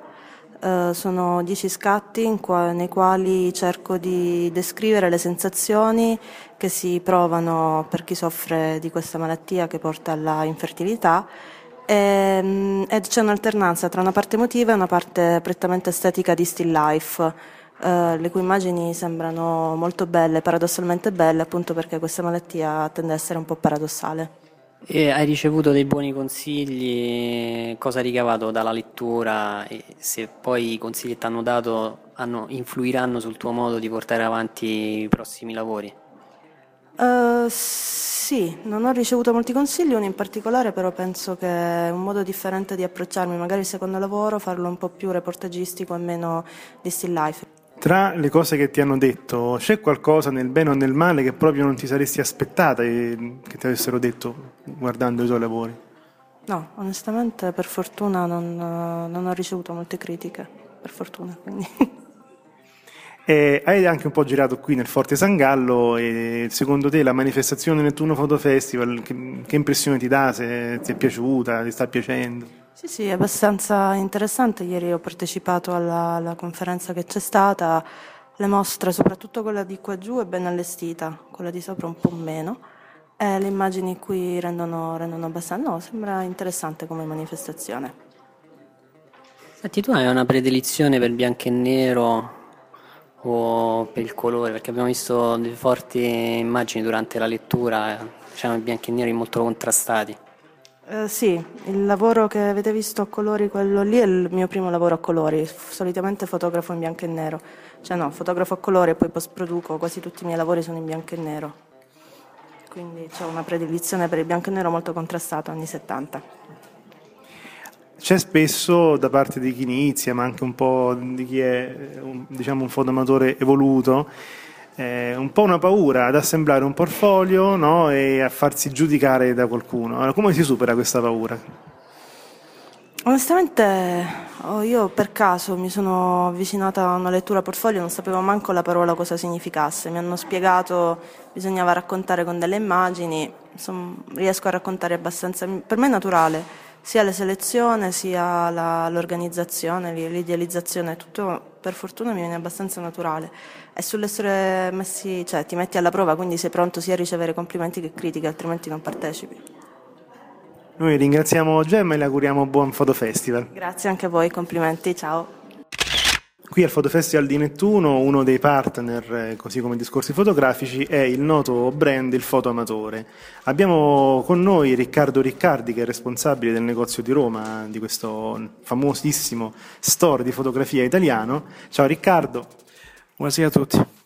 Uh, sono dieci scatti qua, nei quali cerco di descrivere le sensazioni che si provano per chi soffre di questa malattia che porta alla infertilità e, um, e c'è un'alternanza tra una parte emotiva e una parte prettamente estetica di still life. Uh, le cui immagini sembrano molto belle, paradossalmente belle, appunto perché questa malattia tende ad essere un po' paradossale. E hai ricevuto dei buoni consigli? Cosa hai ricavato dalla lettura? E se poi i consigli che ti hanno dato hanno, influiranno sul tuo modo di portare avanti i prossimi lavori? Uh, sì, non ho ricevuto molti consigli, uno in particolare però penso che è un modo differente di approcciarmi, magari il secondo lavoro, farlo un po' più reportagistico e meno di still life. Tra le cose che ti hanno detto, c'è qualcosa nel bene o nel male che proprio non ti saresti aspettata che ti avessero detto guardando i tuoi lavori? No, onestamente per fortuna non, non ho ricevuto molte critiche, per fortuna. E hai anche un po' girato qui nel Forte San Gallo e secondo te la manifestazione Nettuno Foto Festival che, che impressione ti dà, se ti è piaciuta, ti sta piacendo? Sì, sì, è abbastanza interessante. Ieri ho partecipato alla, alla, conferenza che c'è stata, le mostre, soprattutto quella di qua giù, è ben allestita, quella di sopra un po' meno. E le immagini qui rendono, rendono abbastanza. No, sembra interessante come manifestazione. Senti, tu hai una predilizione per bianco e nero o per il colore? Perché abbiamo visto delle forti immagini durante la lettura, diciamo i bianchi e neri molto contrastati. Eh, sì, il lavoro che avete visto a colori, quello lì è il mio primo lavoro a colori. Solitamente fotografo in bianco e nero. Cioè no, fotografo a colori e poi post produco, quasi tutti i miei lavori sono in bianco e nero. Quindi ho una predilizione per il bianco e nero molto contrastato, anni 70. C'è spesso da parte di chi inizia, ma anche un po' di chi è un, diciamo, un fotoamatore evoluto, eh, un po' una paura ad assemblare un portfolio no? e a farsi giudicare da qualcuno. Allora, come si supera questa paura? Onestamente oh, io per caso mi sono avvicinata a una lettura portfolio, non sapevo manco la parola cosa significasse, mi hanno spiegato bisognava raccontare con delle immagini, insomma, riesco a raccontare abbastanza, per me è naturale, sia la selezione sia l'organizzazione, l'idealizzazione, tutto per fortuna mi viene abbastanza naturale e sull'essere messi, cioè ti metti alla prova, quindi sei pronto sia a ricevere complimenti che critiche, altrimenti non partecipi. Noi ringraziamo Gemma e le auguriamo buon fotofestival. Grazie anche a voi, complimenti, ciao. Qui al Fotofestival di Nettuno uno dei partner, eh, così come discorsi fotografici, è il noto brand Il Foto Amatore. Abbiamo con noi Riccardo Riccardi, che è responsabile del negozio di Roma, di questo famosissimo store di fotografia italiano. Ciao Riccardo. Buonasera a tutti.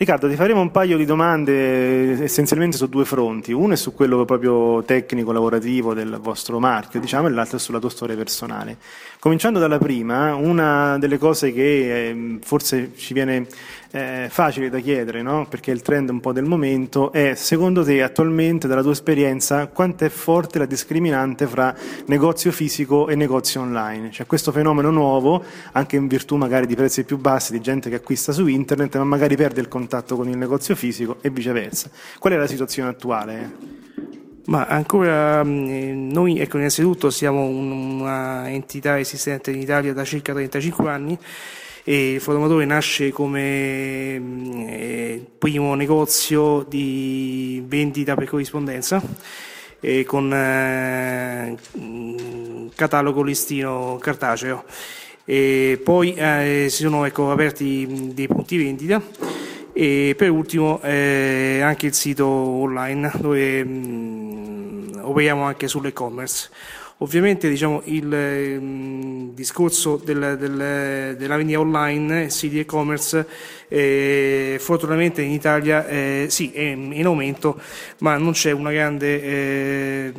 Riccardo, ti faremo un paio di domande essenzialmente su due fronti. Uno è su quello proprio tecnico, lavorativo del vostro marchio, diciamo, e l'altro è sulla tua storia personale. Cominciando dalla prima, una delle cose che eh, forse ci viene eh, facile da chiedere, no? perché è il trend un po' del momento, è secondo te attualmente, dalla tua esperienza, quanto è forte la discriminante fra negozio fisico e negozio online? C'è questo fenomeno nuovo, anche in virtù magari di prezzi più bassi, di gente che acquista su internet, ma magari perde il contatto con il negozio fisico e viceversa. Qual è la situazione attuale? Ma ancora mm, noi, ecco, innanzitutto siamo un'entità esistente in Italia da circa 35 anni e il Fotomatore nasce come mm, eh, primo negozio di vendita per corrispondenza e con eh, catalogo listino cartaceo. E poi eh, si sono ecco, aperti dei punti vendita e per ultimo eh, anche il sito online dove mh, operiamo anche sull'e-commerce. Ovviamente diciamo, il mh, discorso del, del, della vendita online, siti e-commerce, eh, fortunatamente in Italia eh, sì, è in aumento, ma non c'è una grande eh,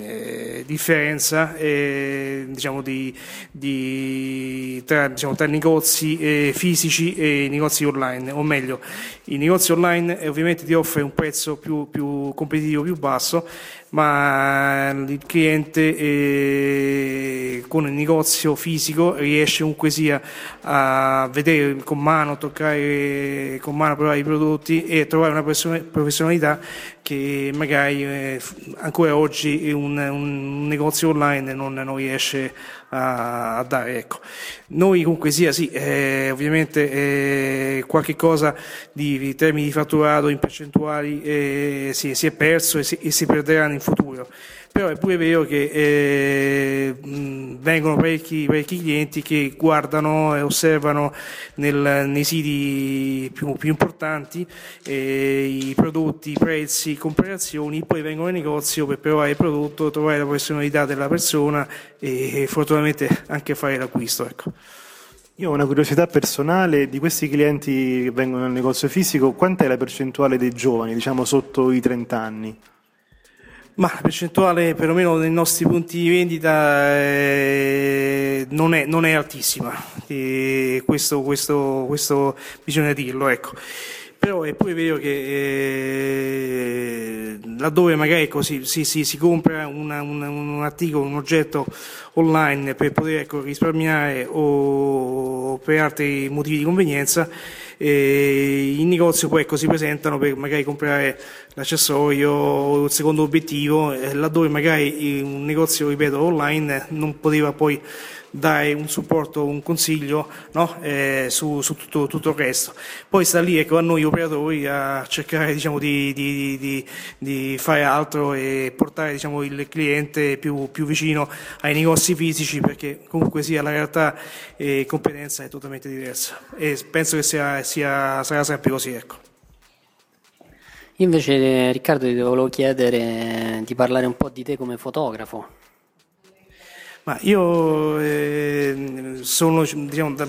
eh differenza eh, diciamo, di, di, tra, diciamo, tra, negozi eh, fisici e negozi online, o meglio, i negozi online ovviamente ti offre un prezzo più, più competitivo, più basso, ma il cliente eh, con il negozio fisico riesce comunque sia a vedere con mano, toccare con mano, i prodotti e trovare una professionalità che magari eh, ancora oggi un, un, negozio online non, non riesce a, a dare. Ecco. Noi comunque sia, sì, eh, ovviamente eh, qualche cosa di, di, termini di fatturato in percentuali eh, si, si, è perso e si, e si perderanno in futuro però è pure vero che eh, vengono parecchi, parecchi, clienti che guardano e osservano nel, nei siti più, più importanti eh, i prodotti, i prezzi, le comparazioni, poi vengono in negozio per provare il prodotto, trovare la personalità della persona e, e fortunatamente anche fare l'acquisto. Ecco. Io ho una curiosità personale di questi clienti che vengono nel negozio fisico, quant'è la percentuale dei giovani, diciamo sotto i 30 anni? Ma la percentuale perlomeno nei nostri punti di vendita eh, non, è, non, è, altissima, e questo, questo, questo, bisogna dirlo. Ecco. Però è pure vero che eh, laddove magari così, si, si, si compra una, una, un articolo, un oggetto online per poter ecco, risparmiare o per altri motivi di convenienza, eh, in negozio poi ecco, si presentano per magari comprare l'accessorio o il secondo obiettivo, laddove magari un negozio, ripeto, online non poteva poi dare un supporto, un consiglio no? eh, su, su tutto, tutto, il resto. Poi sta lì ecco, a noi operatori a cercare diciamo, di, di, di, di, fare altro e portare diciamo, il cliente più, più, vicino ai negozi fisici perché comunque sia la realtà e competenza è totalmente diversa e penso che sia, sia, sarà sempre così. Ecco. Invece Riccardo ti volevo chiedere di parlare un po' di te come fotografo. Ma io eh, sono diciamo, da,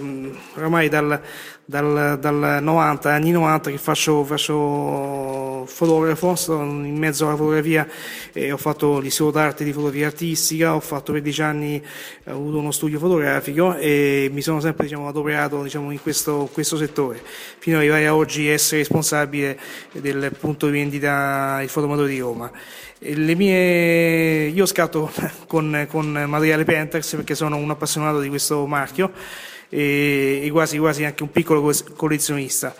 ormai dal, dal, dal, 90, anni 90 che faccio, faccio fotografo, sto in mezzo alla fotografia e ho fatto l'istituto d'arte di fotografia artistica, ho fatto per dieci anni, ho avuto uno studio fotografico e mi sono sempre diciamo, adoperato diciamo, in questo, questo, settore, fino ad arrivare a oggi essere responsabile del punto di vendita il fotomatore di Roma. Mie... Io scatto con, con, materiale Pentax perché sono un appassionato di questo marchio e, e quasi, quasi, anche un piccolo collezionista.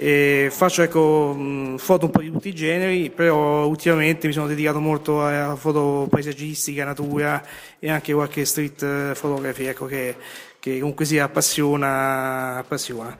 E faccio ecco, foto un po' di tutti i generi, però ultimamente mi sono dedicato molto alla foto paesaggistica, natura e anche qualche street photography ecco, che, che comunque si appassiona. appassiona.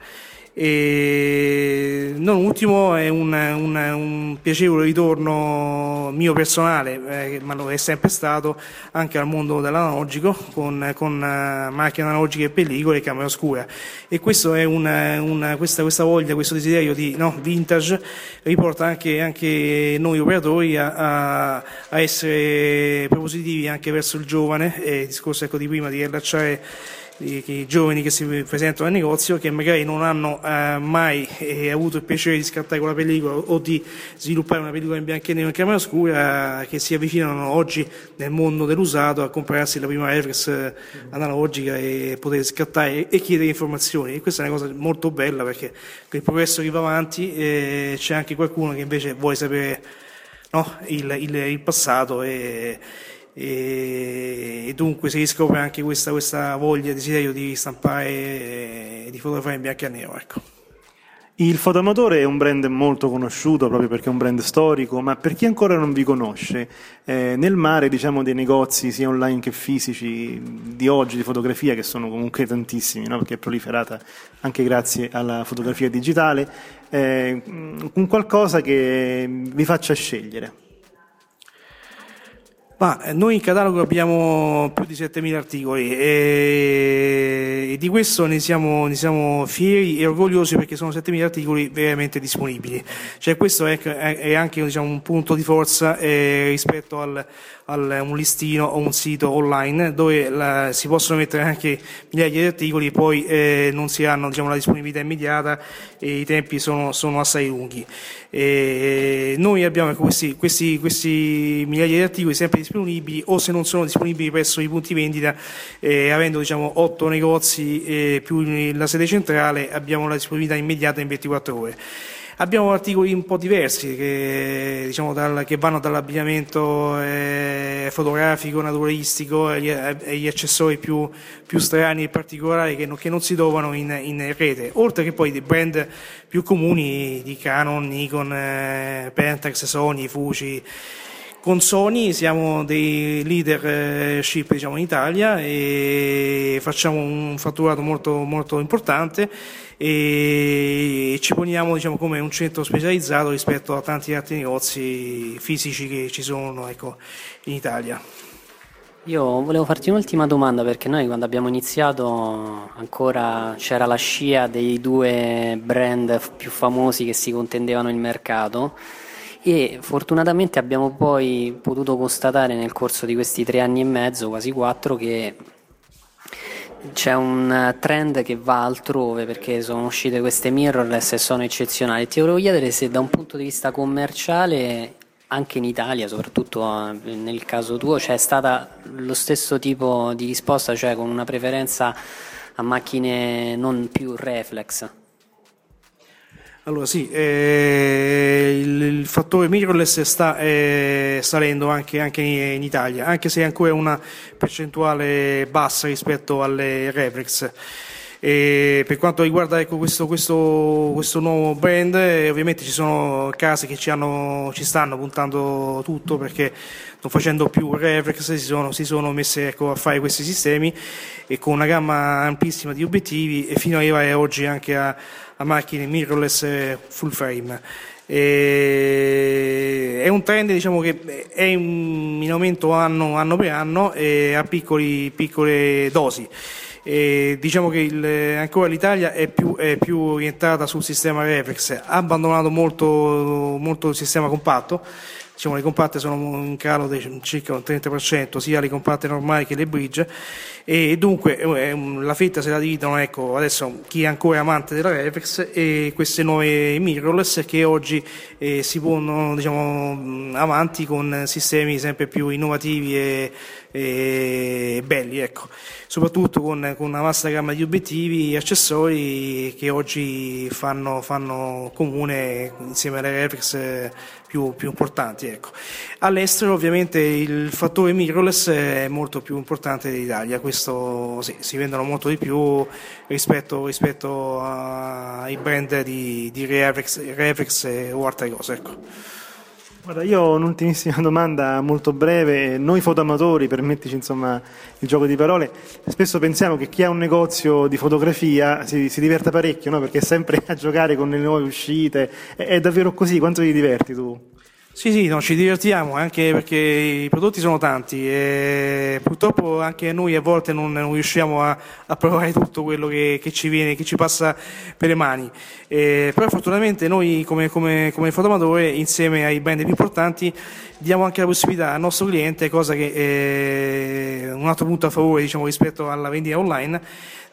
E non ultimo è un, un, un piacevole ritorno mio personale, eh, ma lo è sempre stato, anche al mondo dell'analogico, con, con uh, macchine analogiche e pellicole e camera oscura. E questo è una, questa, questa, voglia, questo desiderio di no, vintage riporta anche, anche noi operatori a, a, a, essere propositivi anche verso il giovane, e il discorso ecco, di prima di riallacciare i, i giovani che si presentano al negozio che magari non hanno eh, mai eh, avuto il piacere di scattare quella pellicola o di sviluppare una pellicola in bianco e nero in camera oscura che si avvicinano oggi nel mondo dell'usato a comprarsi la prima reflex eh, analogica e poter scattare e chiedere informazioni. E questa è una cosa molto bella perché il progresso che va avanti eh, c'è anche qualcuno che invece vuole sapere no, il, il, il passato e e, dunque si riscopre anche questa, questa voglia, desiderio di stampare e di fotografare in bianco e nero. Ecco. Il Fotomotore è un brand molto conosciuto proprio perché è un brand storico, ma per chi ancora non vi conosce, eh, nel mare diciamo, dei negozi sia online che fisici di oggi di fotografia, che sono comunque tantissimi, no? perché è proliferata anche grazie alla fotografia digitale, eh, un qualcosa che vi faccia scegliere. Ma eh, noi in catalogo abbiamo più di 7.000 articoli e, di questo ne siamo, ne siamo, fieri e orgogliosi perché sono 7.000 articoli veramente disponibili. Cioè questo è, è anche diciamo, un punto di forza eh, rispetto al, al, un listino o un sito online dove la, si possono mettere anche migliaia di articoli e poi eh, non si hanno diciamo, la disponibilità immediata e i tempi sono, sono assai lunghi. E noi abbiamo questi, questi, questi, migliaia di articoli sempre disponibili o se non sono disponibili presso i punti vendita, eh, avendo diciamo, 8 negozi eh, più la sede centrale, abbiamo la disponibilità immediata in 24 ore. Abbiamo articoli un po' diversi che, diciamo, dal, che vanno dall'abbigliamento eh, fotografico, naturalistico agli, agli accessori più, più, strani e particolari che non, che non si trovano in, in, rete, oltre che poi dei brand più comuni di Canon, Nikon, eh, Pentax, Sony, Fuji. Con Sony siamo dei leadership diciamo, in Italia e facciamo un fatturato molto, molto importante e ci poniamo diciamo, come un centro specializzato rispetto a tanti altri negozi fisici che ci sono ecco, in Italia. Io volevo farti un'ultima domanda perché noi quando abbiamo iniziato ancora c'era la scia dei due brand più famosi che si contendevano il mercato e fortunatamente abbiamo poi potuto constatare nel corso di questi tre anni e mezzo, quasi quattro, che c'è un trend che va altrove perché sono uscite queste mirrorless e sono eccezionali. Ti volevo chiedere se da un punto di vista commerciale, anche in Italia, soprattutto eh, nel caso tuo, c'è stata lo stesso tipo di risposta, cioè con una preferenza a macchine non più reflex. Allora sì, eh, il, il, fattore mirrorless sta eh, salendo anche, anche, in Italia, anche se è ancora una percentuale bassa rispetto alle reflex. E per quanto riguarda ecco, questo, questo, questo, nuovo brand, eh, ovviamente ci sono case che ci, hanno, ci, stanno puntando tutto perché non facendo più reflex si sono, si sono messe ecco, a fare questi sistemi e con una gamma amplissima di obiettivi e fino ad arrivare oggi anche a, a macchine mirrorless full frame. E è un trend diciamo, che è in aumento anno, anno per anno e a piccoli, piccole dosi. E diciamo che il, ancora l'Italia è più, è più, orientata sul sistema reflex, ha abbandonato molto, molto il sistema compatto diciamo, le compatte sono in calo di circa un 30%, sia le compatte normali che le bridge, e dunque eh, la fetta se la dividono, ecco, adesso chi è ancora amante della Reflex e queste nuove mirrorless che oggi eh, si pongono diciamo, avanti con sistemi sempre più innovativi e, e belli, ecco. soprattutto con, con, una vasta gamma di obiettivi e accessori che oggi fanno, fanno comune insieme alle Reflex più, più importanti. Ecco. All'estero ovviamente il fattore mirrorless è molto più importante dell'Italia, questo sì, si vendono molto di più rispetto, rispetto ai brand di, di Reflex, Reflex o altre cose. Ecco. Guarda, io ho un'ultimissima domanda molto breve. Noi fotoamatori, permettici insomma il gioco di parole, spesso pensiamo che chi ha un negozio di fotografia si, si diverta parecchio, no? perché è sempre a giocare con le nuove uscite. È, è davvero così? Quanto ti diverti tu? Sì, sì, no, ci divertiamo anche perché i prodotti sono tanti e purtroppo anche noi a volte non, non riusciamo a, a, provare tutto quello che, che, ci viene, che ci passa per le mani. E, però fortunatamente noi come, come, come fotoamatore insieme ai brand più importanti diamo anche la possibilità al nostro cliente, cosa che è un altro punto a favore diciamo, rispetto alla vendita online,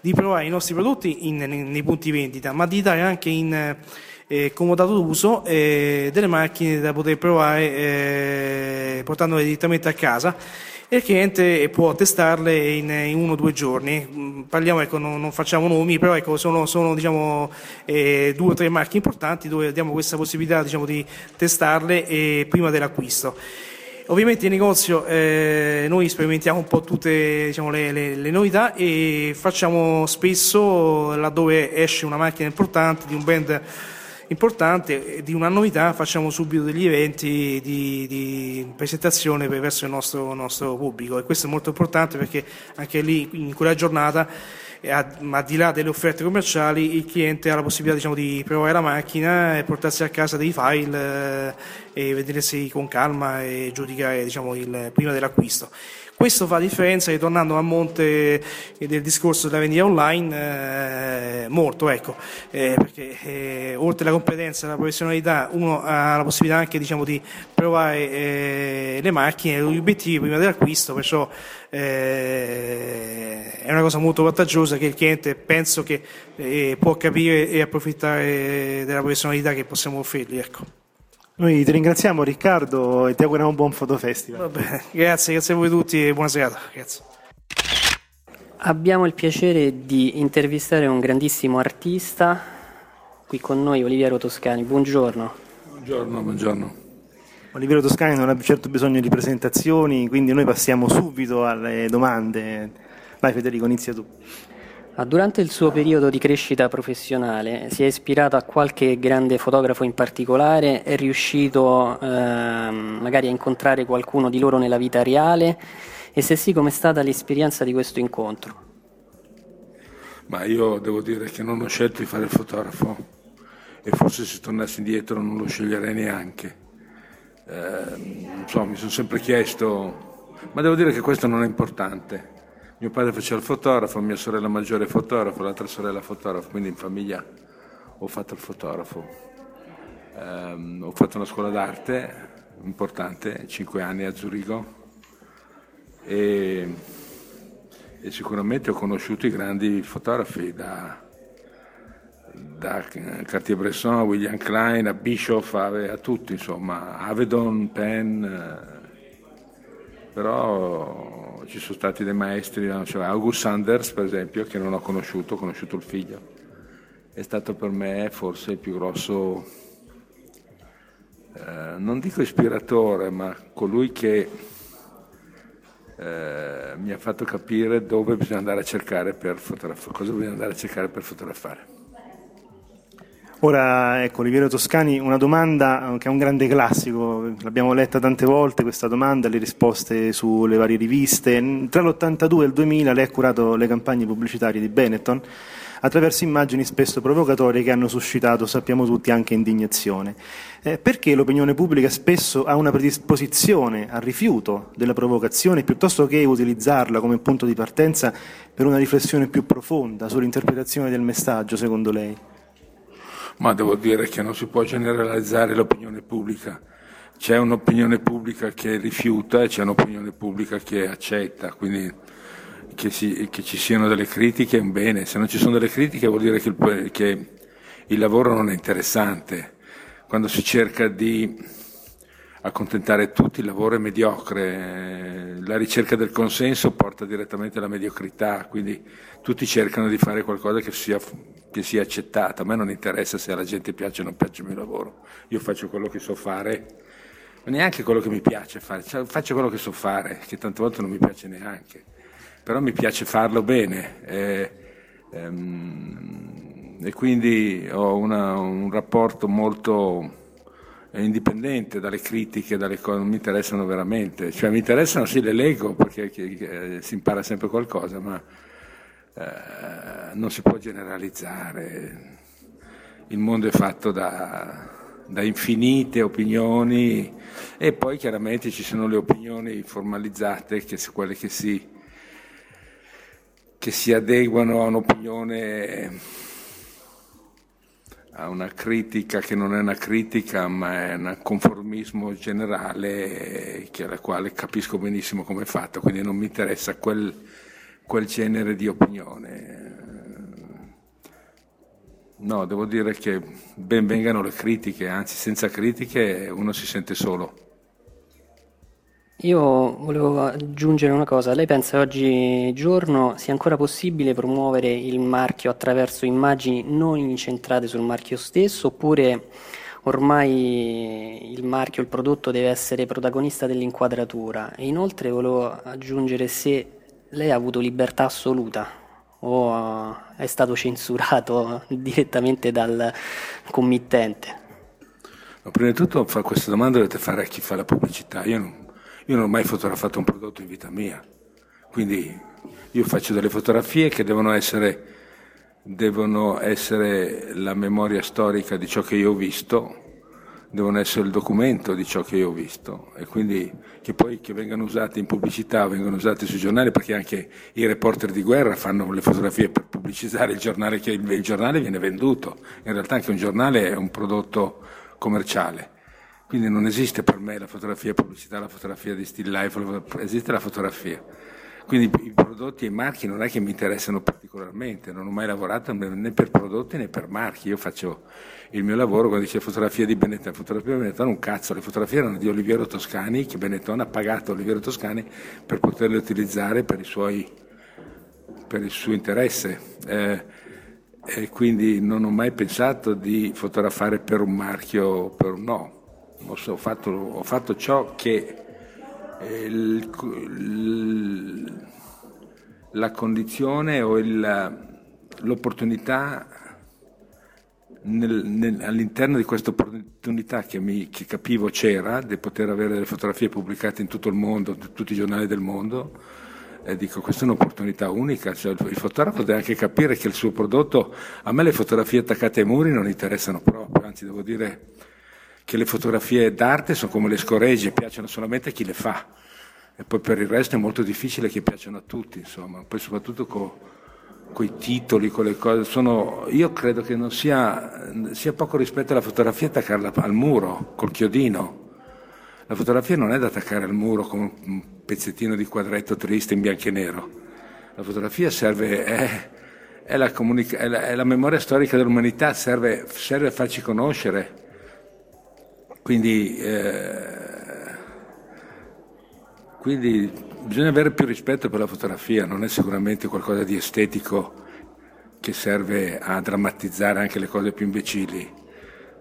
di provare i nostri prodotti in, nei, nei punti vendita, ma di dare anche in eh, comodato d'uso eh, delle macchine da poter provare eh, portandole direttamente a casa e il cliente può testarle in, in uno o due giorni. Mm, parliamo, ecco, non, non facciamo nomi, però ecco, sono, sono diciamo, eh, due o tre marche importanti dove diamo questa possibilità diciamo, di testarle eh, prima dell'acquisto. Ovviamente in negozio eh, noi sperimentiamo un po' tutte diciamo, le, le, le, novità e facciamo spesso, laddove esce una macchina importante di un brand importante di una novità facciamo subito degli eventi di, di presentazione verso il nostro, nostro, pubblico e questo è molto importante perché anche lì in quella giornata ma al di là delle offerte commerciali il cliente ha la possibilità diciamo, di provare la macchina e portarsi a casa dei file e vedersi con calma e giudicare diciamo, il, prima dell'acquisto. Questo fa differenza, ritornando a monte del discorso della vendita online, eh, molto, ecco, eh, perché eh, oltre alla competenza e alla professionalità uno ha la possibilità anche diciamo, di provare eh, le macchine, gli obiettivi prima dell'acquisto, perciò eh, è una cosa molto vantaggiosa che il cliente penso che eh, può capire e approfittare della professionalità che possiamo offrirgli. Ecco. Noi ti ringraziamo Riccardo e ti auguriamo un buon fotofestival. Vabbè, grazie, grazie a voi tutti e buona serata. Grazie. Abbiamo il piacere di intervistare un grandissimo artista qui con noi, Oliviero Toscani. Buongiorno. Buongiorno, buongiorno. Oliviero Toscani non ha certo bisogno di presentazioni, quindi noi passiamo subito alle domande. Vai Federico, inizia tu. Durante il suo periodo di crescita professionale si è ispirato a qualche grande fotografo in particolare? È riuscito ehm, magari a incontrare qualcuno di loro nella vita reale? E se sì, com'è stata l'esperienza di questo incontro? Ma io devo dire che non ho scelto di fare il fotografo e forse se tornassi indietro non lo sceglierei neanche. Eh, so, mi sono sempre chiesto, ma devo dire che questo non è importante mio padre faceva il fotografo, mia sorella maggiore è fotografo, l'altra sorella fotografo, quindi in famiglia ho fatto il fotografo. Um, ho fatto una scuola d'arte importante, 5 anni a Zurigo e, e sicuramente ho conosciuto i grandi fotografi da, da Cartier-Bresson a William Klein a Bischoff a, a tutti, insomma, Avedon, Penn, eh, però ci sono stati dei maestri, cioè August Sanders per esempio, che non ho conosciuto, ho conosciuto il figlio. È stato per me forse il più grosso, eh, non dico ispiratore, ma colui che eh, mi ha fatto capire dove bisogna andare a cercare per fotografare, cosa bisogna andare a cercare per fotografare. Ora, ecco, Oliviero Toscani, una domanda che è un grande classico, l'abbiamo letta tante volte questa domanda, le risposte sulle varie riviste. Tra l'82 e il 2000 lei ha curato le campagne pubblicitarie di Benetton attraverso immagini spesso provocatorie che hanno suscitato, sappiamo tutti, anche indignazione. Eh, perché l'opinione pubblica spesso ha una predisposizione al rifiuto della provocazione piuttosto che utilizzarla come punto di partenza per una riflessione più profonda sull'interpretazione del messaggio, secondo lei? Ma devo dire che non si può generalizzare l'opinione pubblica. C'è un'opinione pubblica che rifiuta e c'è un'opinione pubblica che accetta, quindi che, si, che ci siano delle critiche è un bene, se non ci sono delle critiche vuol dire che il, che il lavoro non è interessante. Quando si cerca di accontentare tutti, il lavoro è mediocre, la ricerca del consenso porta direttamente alla mediocrità, quindi tutti cercano di fare qualcosa che sia che sia accettata. A me non interessa se alla gente piace o non piace il mio lavoro. Io faccio quello che so fare, ma neanche quello che mi piace fare, cioè, faccio quello che so fare, che tante volte non mi piace neanche. Però mi piace farlo bene. E, ehm, e quindi ho una, un rapporto molto indipendente dalle critiche, dalle cose, non mi interessano veramente. Cioè mi interessano, sì, le leggo perché che, si impara sempre qualcosa, ma eh, non si può generalizzare. Il mondo è fatto da, da infinite opinioni e poi chiaramente ci sono le opinioni formalizzate, che sono quelle che si, che si adeguano a un'opinione, a una critica che non è una critica ma è un conformismo generale alla quale capisco benissimo come è fatto, quindi non mi interessa quel quel genere di opinione. No, devo dire che ben vengano le critiche, anzi senza critiche uno si sente solo. Io volevo aggiungere una cosa, lei pensa che oggigiorno sia ancora possibile promuovere il marchio attraverso immagini non incentrate sul marchio stesso oppure ormai il marchio, il prodotto deve essere protagonista dell'inquadratura? E inoltre volevo aggiungere se lei ha avuto libertà assoluta o è stato censurato direttamente dal committente? Prima di tutto questa domanda dovete fare a chi fa la pubblicità. Io non, io non ho mai fotografato un prodotto in vita mia, quindi io faccio delle fotografie che devono essere, devono essere la memoria storica di ciò che io ho visto devono essere il documento di ciò che io ho visto. E quindi che poi che vengano usati in pubblicità vengano usati sui giornali perché anche i reporter di guerra fanno le fotografie per pubblicizzare il giornale che il giornale viene venduto. In realtà anche un giornale è un prodotto commerciale quindi non esiste per me la fotografia pubblicità la fotografia di still life esiste la fotografia quindi i prodotti e i marchi non è che mi interessano particolarmente, non ho mai lavorato né per prodotti né per marchi, io faccio il mio lavoro quando dice fotografia di Benetton, fotografia di Benetton un cazzo, le fotografie erano di Oliviero Toscani, che Benetton ha pagato Oliviero Toscani per poterle utilizzare per, suoi, per il suo interesse. Eh, e quindi non ho mai pensato di fotografare per un marchio, per un no. Ho fatto, ho fatto ciò che il, il, la condizione o il, l'opportunità nel, nel, all'interno di questa opportunità che, mi, che capivo c'era di poter avere delle fotografie pubblicate in tutto il mondo, in tutti i giornali del mondo, e dico questa è un'opportunità unica, cioè, il fotografo deve anche capire che il suo prodotto, a me le fotografie attaccate ai muri non interessano proprio, anzi devo dire che le fotografie d'arte sono come le scoregge, piacciono solamente a chi le fa e poi per il resto è molto difficile che piacciono a tutti, insomma, poi soprattutto con i titoli, con le cose, sono, io credo che non sia, sia poco rispetto alla fotografia attaccarla al muro, col chiodino. La fotografia non è da attaccare al muro con un pezzettino di quadretto triste in bianco e nero. La fotografia serve, è, è, la, comunica- è, la, è la, memoria storica dell'umanità, serve, serve a farci conoscere quindi, eh, quindi bisogna avere più rispetto per la fotografia, non è sicuramente qualcosa di estetico che serve a drammatizzare anche le cose più imbecilli.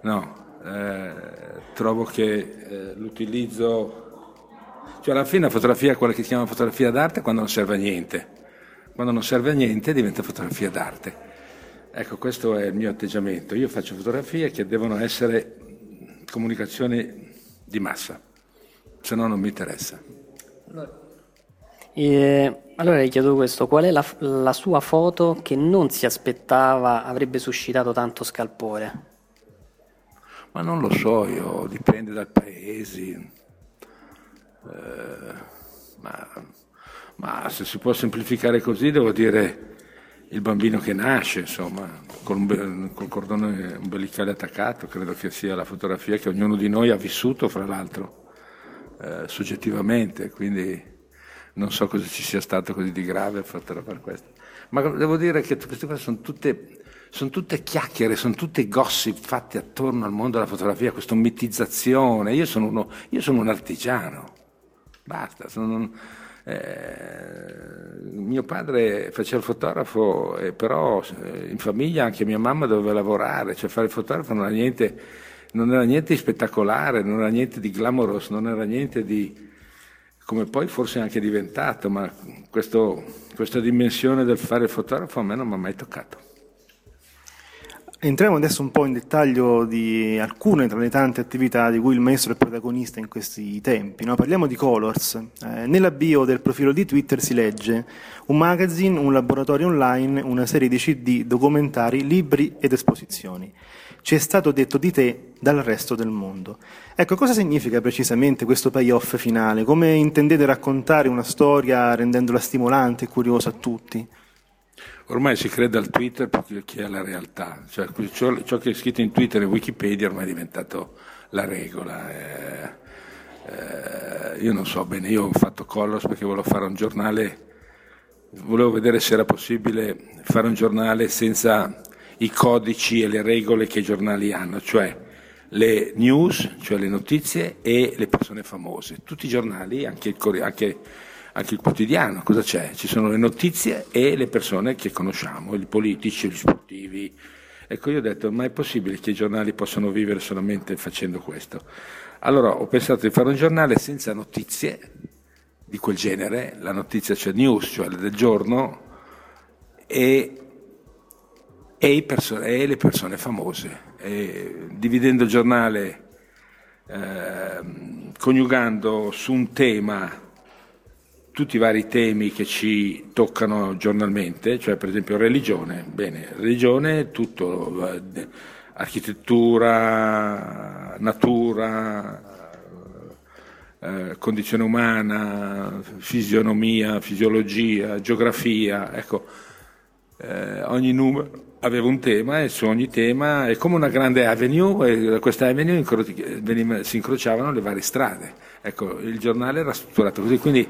No, eh, trovo che eh, l'utilizzo, cioè alla fine la fotografia è quella che si chiama fotografia d'arte quando non serve a niente, quando non serve a niente diventa fotografia d'arte. Ecco, questo è il mio atteggiamento. Io faccio fotografie che devono essere comunicazione di massa, se no non mi interessa. Allora, eh, allora le chiedo questo, qual è la, la, sua foto che non si aspettava avrebbe suscitato tanto scalpore? Ma non lo so io, dipende dal paese. Eh, ma, ma se si può semplificare così devo dire il bambino che nasce, insomma, col, col cordone umbilicale attaccato, credo che sia la fotografia che ognuno di noi ha vissuto, fra l'altro, eh, soggettivamente, quindi non so cosa ci sia stato così di grave a fotografare questo. Ma devo dire che queste cose sono tutte, sono tutte chiacchiere, sono tutte gossip fatte attorno al mondo della fotografia, questa mitizzazione. Io sono, uno, io sono un artigiano, basta. Sono, eh, mio padre faceva il fotografo, eh, però eh, in famiglia anche mia mamma doveva lavorare, cioè fare il fotografo non era niente, non era niente di spettacolare, non era niente di glamorous, non era niente di come poi forse è anche diventato, ma questo, questa dimensione del fare il fotografo a me non mi ha mai toccato. Entriamo adesso un po' in dettaglio di alcune tra le tante attività di cui il maestro è protagonista in questi tempi. No? Parliamo di Colors. Eh, nella bio del profilo di Twitter si legge un magazine, un laboratorio online, una serie di CD, documentari, libri ed esposizioni. Ci è stato detto di te dal resto del mondo. Ecco, cosa significa precisamente questo payoff finale? Come intendete raccontare una storia rendendola stimolante e curiosa a tutti? Ormai si crede al Twitter perché è la realtà, cioè, ciò, ciò, che è scritto in Twitter e Wikipedia ormai è diventato la regola. Eh, eh, io non so bene, io ho fatto Colors perché volevo fare un giornale, volevo vedere se era possibile fare un giornale senza i codici e le regole che i giornali hanno, cioè le news, cioè le notizie e le persone famose. Tutti i giornali, anche il, anche anche il quotidiano, cosa c'è? Ci sono le notizie e le persone che conosciamo, i politici, gli sportivi. Ecco, io ho detto, ma è possibile che i giornali possano vivere solamente facendo questo? Allora ho pensato di fare un giornale senza notizie di quel genere, la notizia cioè news, cioè del giorno, e, e, perso- e le persone famose, e, dividendo il giornale, eh, coniugando su un tema tutti i vari temi che ci toccano giornalmente, cioè per esempio religione, bene, religione, tutto, architettura, natura, eh, condizione umana, fisionomia, fisiologia, geografia, ecco, eh, ogni numero aveva un tema e su ogni tema è come una grande avenue e da questa avenue incro- veniva, si incrociavano le varie strade. Ecco, il giornale era strutturato così, quindi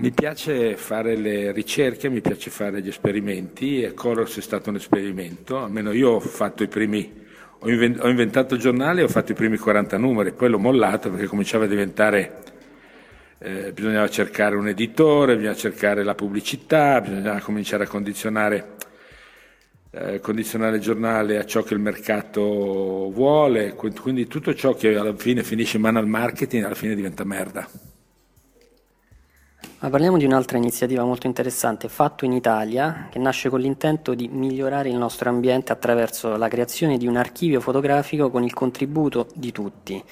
mi piace fare le ricerche, mi piace fare gli esperimenti e Colors è stato un esperimento, almeno io ho fatto i primi, ho, invent- ho inventato il giornale e ho fatto i primi 40 numeri, poi l'ho mollato perché cominciava a diventare, eh, bisognava cercare un editore, bisognava cercare la pubblicità, bisognava cominciare a condizionare, eh, condizionare il giornale a ciò che il mercato vuole, quindi tutto ciò che alla fine finisce in mano al marketing alla fine diventa merda. Ma parliamo di un'altra iniziativa molto interessante, Fatto in Italia, che nasce con l'intento di migliorare il nostro ambiente attraverso la creazione di un archivio fotografico con il contributo di tutti,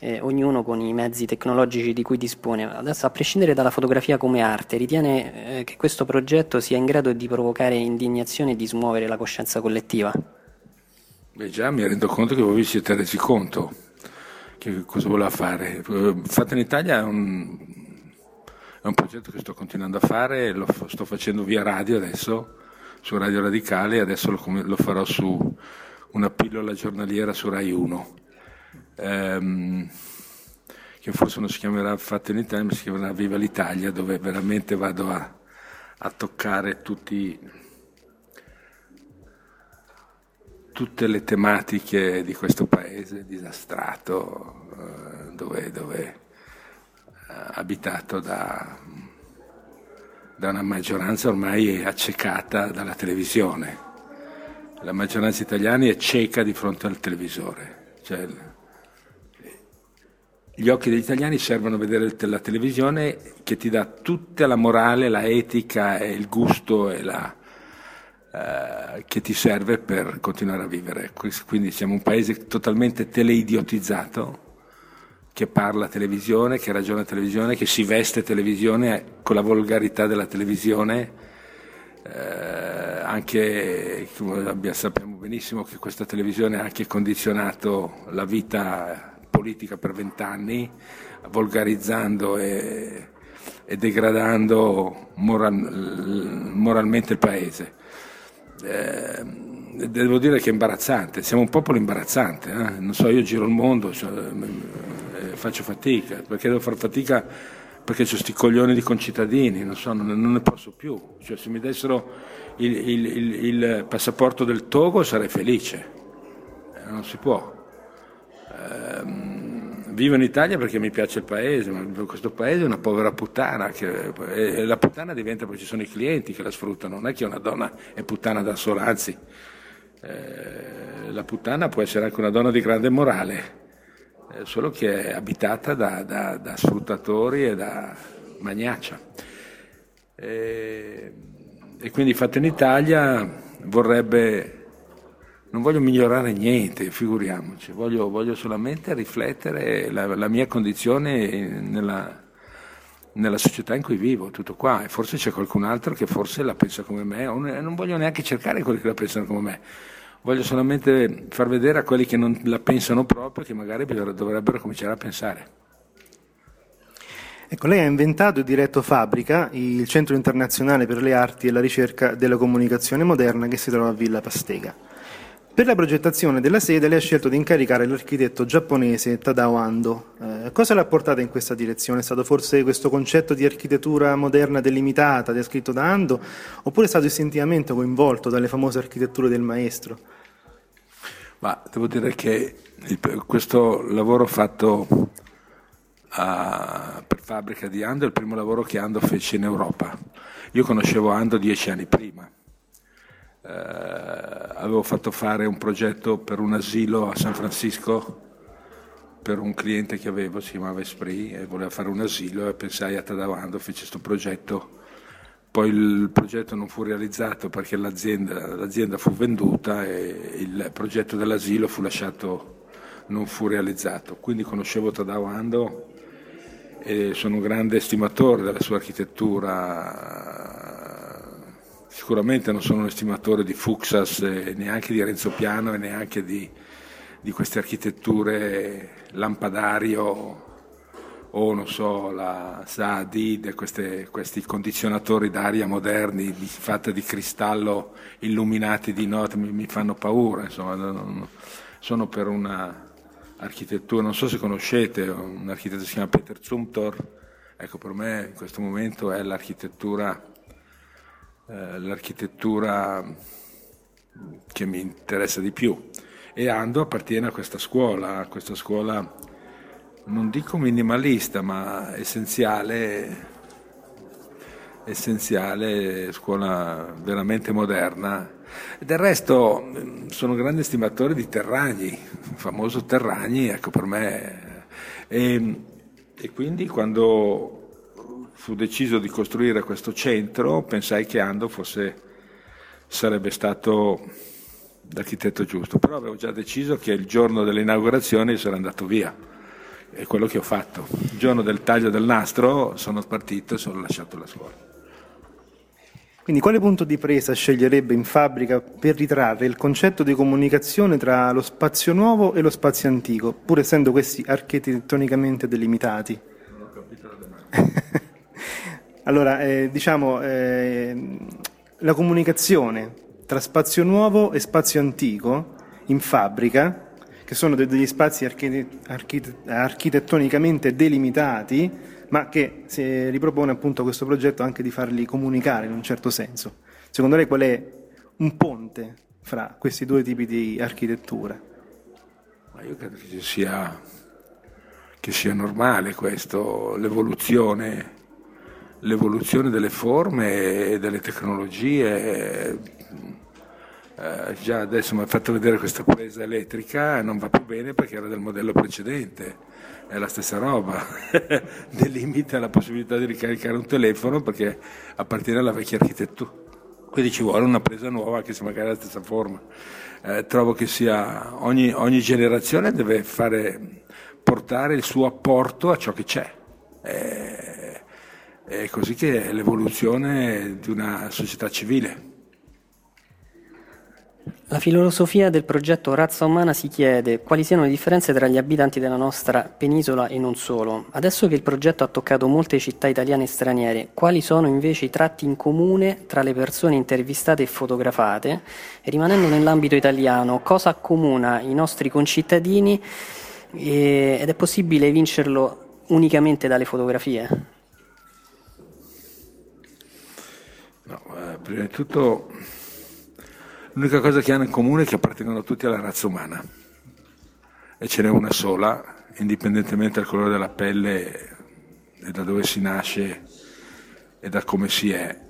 eh, ognuno con i mezzi tecnologici di cui dispone. Adesso, a prescindere dalla fotografia come arte, ritiene eh, che questo progetto sia in grado di provocare indignazione e di smuovere la coscienza collettiva? Beh, già mi rendo conto che voi vi siete resi conto che cosa voleva fare. Fatto in Italia è un è un progetto che sto continuando a fare, lo sto facendo via radio adesso, su Radio Radicale, e adesso lo, lo, farò su una pillola giornaliera su Rai 1, ehm, che forse non si chiamerà Fatto in Italia, ma si chiamerà Viva l'Italia, dove veramente vado a, a toccare tutti, tutte le tematiche di questo paese disastrato, eh, dove, dove abitato da, da una maggioranza ormai accecata dalla televisione. La maggioranza italiana è cieca di fronte al televisore. Cioè, gli occhi degli italiani servono a vedere la televisione che ti dà tutta la morale, la etica e il gusto e la, eh, che ti serve per continuare a vivere. Quindi siamo un paese totalmente teleidiotizzato che parla televisione, che ragiona televisione, che si veste televisione con la volgarità della televisione, eh, anche sappiamo benissimo che questa televisione ha anche condizionato la vita politica per vent'anni, volgarizzando e, e degradando moral, moralmente il paese. Eh, devo dire che è imbarazzante, siamo un popolo imbarazzante, eh? non so, io giro il mondo, cioè, faccio fatica, perché devo fare fatica perché ho questi coglioni di concittadini, non so, non, non, ne posso più, cioè, se mi dessero il, il, il, il, passaporto del Togo sarei felice, eh, non si può. Eh, vivo in Italia perché mi piace il paese, ma questo paese è una povera puttana, che, e la puttana diventa perché ci sono i clienti che la sfruttano, non è che una donna è puttana da sola, anzi eh, la puttana può essere anche una donna di grande morale, solo che è abitata da, da, da sfruttatori e da magnaccia. E, e quindi fatto in Italia vorrebbe non voglio migliorare niente, figuriamoci, voglio, voglio solamente riflettere la, la mia condizione nella, nella, società in cui vivo, tutto qua, e forse c'è qualcun altro che forse la pensa come me, o non voglio neanche cercare quelli che la pensano come me, voglio solamente far vedere a quelli che non la pensano proprio che magari dovrebbero cominciare a pensare. Ecco, lei ha inventato e diretto Fabrica, il Centro Internazionale per le Arti e la Ricerca della Comunicazione Moderna che si trova a Villa Pastega. Per la progettazione della sede lei ha scelto di incaricare l'architetto giapponese Tadao Ando. Eh, cosa l'ha portata in questa direzione? È stato forse questo concetto di architettura moderna delimitata descritto da Ando oppure è stato istintivamente coinvolto dalle famose architetture del maestro? Ma devo dire che il, questo lavoro fatto a, per fabbrica di Ando è il primo lavoro che Ando fece in Europa. Io conoscevo Ando dieci anni prima eh, avevo fatto fare un progetto per un asilo a San Francisco per un cliente che avevo, si chiamava Esprit e voleva fare un asilo e pensai a Tadavando, fece questo progetto. Poi il progetto non fu realizzato perché l'azienda, l'azienda fu venduta e il progetto dell'asilo fu lasciato, non fu realizzato. Quindi conoscevo Tadavando e sono un grande estimatore della sua architettura sicuramente non sono un estimatore di Fuxas, neanche di Renzo Piano e neanche di, di queste architetture lampadario o non so, la Saadid, questi condizionatori d'aria moderni di, fatti di cristallo illuminati di notte mi, mi fanno paura, insomma, non, sono per una architettura, non so se conoscete, un architetto si chiama Peter Zumthor, ecco per me in questo momento è l'architettura, eh, l'architettura che mi interessa di più e Ando appartiene a questa scuola, a questa scuola non dico minimalista, ma essenziale, essenziale, scuola veramente moderna. Del resto sono grande stimatore di Terragni, il famoso Terragni, ecco per me. E, e quindi quando fu deciso di costruire questo centro pensai che Ando fosse, sarebbe stato l'architetto giusto, però avevo già deciso che il giorno dell'inaugurazione sarei andato via è quello che ho fatto. Il giorno del taglio del nastro sono partito e sono lasciato la scuola. Quindi quale punto di presa sceglierebbe in fabbrica per ritrarre il concetto di comunicazione tra lo spazio nuovo e lo spazio antico, pur essendo questi architettonicamente delimitati? Non ho capito la domanda. allora, eh, diciamo, eh, la comunicazione tra spazio nuovo e spazio antico in fabbrica che sono degli spazi architettonicamente delimitati, ma che si ripropone appunto questo progetto anche di farli comunicare in un certo senso. Secondo lei qual è un ponte fra questi due tipi di architettura? Ma io credo che sia, che sia normale questo, l'evoluzione, l'evoluzione delle forme e delle tecnologie eh, già adesso mi ha fatto vedere questa presa elettrica non va più bene perché era del modello precedente, è la stessa roba, delimita la possibilità di ricaricare un telefono perché appartiene alla vecchia architettura, quindi ci vuole una presa nuova anche se magari è la stessa forma. Eh, trovo che sia ogni, ogni generazione deve fare, portare il suo apporto a ciò che c'è. Eh, è così che è l'evoluzione di una società civile. La filosofia del progetto Razza Umana si chiede quali siano le differenze tra gli abitanti della nostra penisola e non solo. Adesso che il progetto ha toccato molte città italiane e straniere, quali sono invece i tratti in comune tra le persone intervistate e fotografate? E rimanendo nell'ambito italiano, cosa accomuna i nostri concittadini e, ed è possibile vincerlo unicamente dalle fotografie? No, eh, prima di tutto L'unica cosa che hanno in comune è che appartengono tutti alla razza umana e ce n'è una sola, indipendentemente dal colore della pelle e da dove si nasce e da come si è.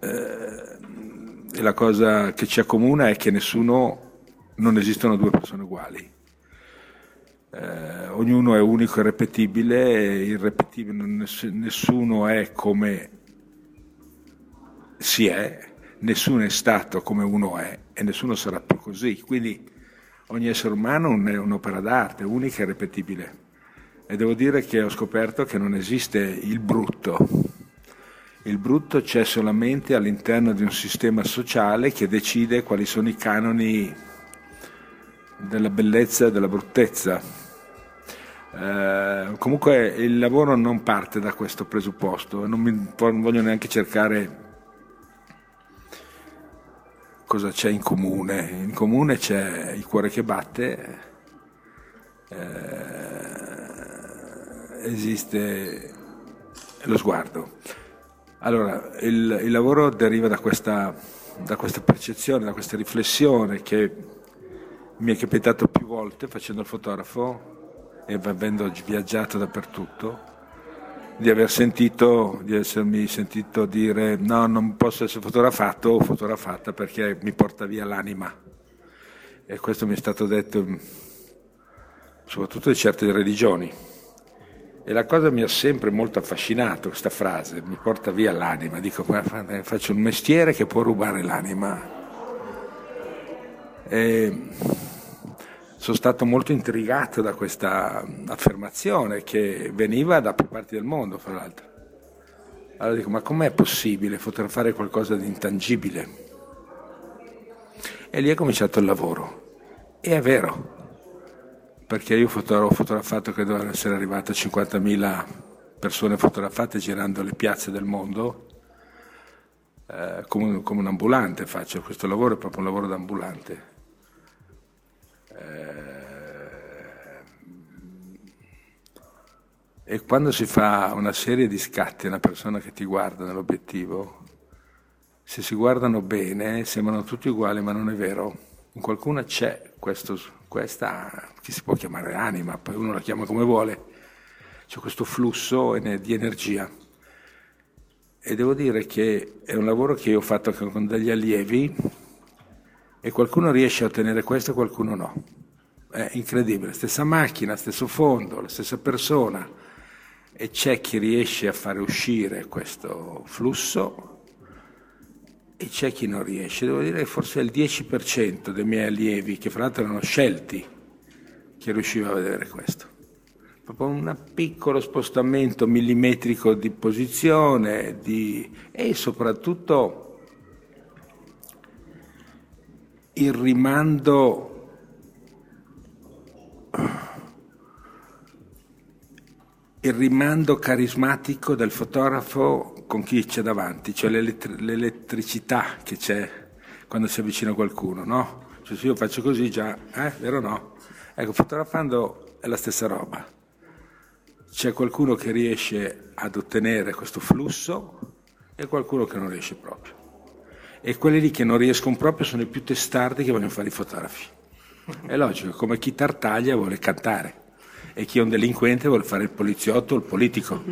Eh, e la cosa che ci accomuna è che nessuno, non esistono due persone uguali. Eh, ognuno è unico e irrepetibile, irrepetibile, nessuno è come si è nessuno è stato come uno è e nessuno sarà più così. Quindi ogni essere umano è un'opera d'arte, unica e ripetibile. E devo dire che ho scoperto che non esiste il brutto. Il brutto c'è solamente all'interno di un sistema sociale che decide quali sono i canoni della bellezza e della bruttezza. Eh, comunque il lavoro non parte da questo presupposto, non, mi, non voglio neanche cercare cosa c'è in comune? In comune c'è il cuore che batte, eh, esiste lo sguardo. Allora, il, il lavoro deriva da questa, da questa, percezione, da questa riflessione che mi è capitato più volte facendo il fotografo e avendo viaggiato dappertutto di aver sentito, di essermi sentito dire no, non posso essere fotografato o fotografata perché mi porta via l'anima. E questo mi è stato detto soprattutto di certe religioni. E la cosa mi ha sempre molto affascinato, questa frase, mi porta via l'anima. Dico, faccio un mestiere che può rubare l'anima. E sono stato molto intrigato da questa affermazione che veniva da più parti del mondo, fra l'altro. Allora dico, ma com'è possibile fotografare qualcosa di intangibile? E lì è cominciato il lavoro. E è vero, perché io ho fotografato, credo essere arrivato a 50.000 persone fotografate girando le piazze del mondo, eh, come, come, un ambulante faccio, questo lavoro è proprio un lavoro d'ambulante. Eh, e quando si fa una serie di scatti a una persona che ti guarda nell'obiettivo, se si guardano bene sembrano tutti uguali, ma non è vero. In qualcuno c'è questo, questa, che si può chiamare anima, poi uno la chiama come vuole, c'è questo flusso di energia. E devo dire che è un lavoro che io ho fatto con degli allievi e qualcuno riesce a ottenere questo e qualcuno no. È incredibile, stessa macchina, stesso fondo, la stessa persona e c'è chi riesce a fare uscire questo flusso e c'è chi non riesce. Devo dire che forse è il 10% dei miei allievi, che fra l'altro erano scelti, che riusciva a vedere questo proprio un piccolo spostamento millimetrico di posizione di, e soprattutto il rimando il rimando carismatico del fotografo con chi c'è davanti, cioè l'elettricità che c'è quando si avvicina qualcuno, no? Cioè se io faccio così già, eh, vero o no? Ecco, fotografando è la stessa roba c'è qualcuno che riesce ad ottenere questo flusso e qualcuno che non riesce proprio. E quelli lì che non riescono proprio sono i più testardi che vogliono fare i fotografi. È logico, come chi tartaglia vuole cantare e chi è un delinquente vuole fare il poliziotto o il politico.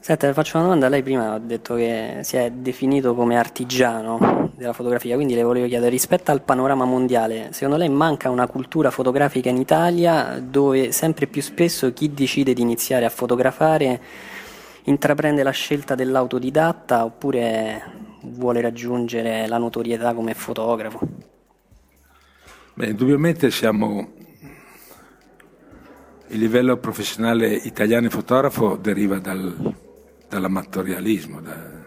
Senta, faccio una domanda. Lei prima ha detto che si è definito come artigiano della fotografia, quindi le volevo chiedere, rispetto al panorama mondiale, secondo lei manca una cultura fotografica in Italia dove sempre più spesso chi decide di iniziare a fotografare intraprende la scelta dell'autodidatta oppure vuole raggiungere la notorietà come fotografo? Beh, indubbiamente siamo il livello professionale italiano in fotografo deriva dal, dall'amatorialismo. Da...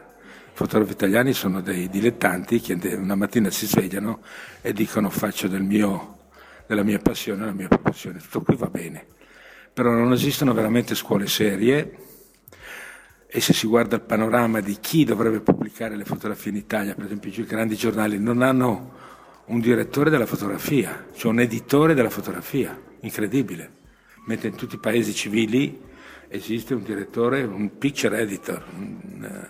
I fotografi italiani sono dei dilettanti che una mattina si svegliano e dicono faccio del mio, della mia passione la mia professione. Tutto qui va bene, però non esistono veramente scuole serie e se si guarda il panorama di chi dovrebbe pubblicare le fotografie in Italia, per esempio i grandi giornali non hanno un direttore della fotografia, cioè un editore della fotografia, incredibile, mentre in tutti i paesi civili esiste un direttore, un picture editor, un,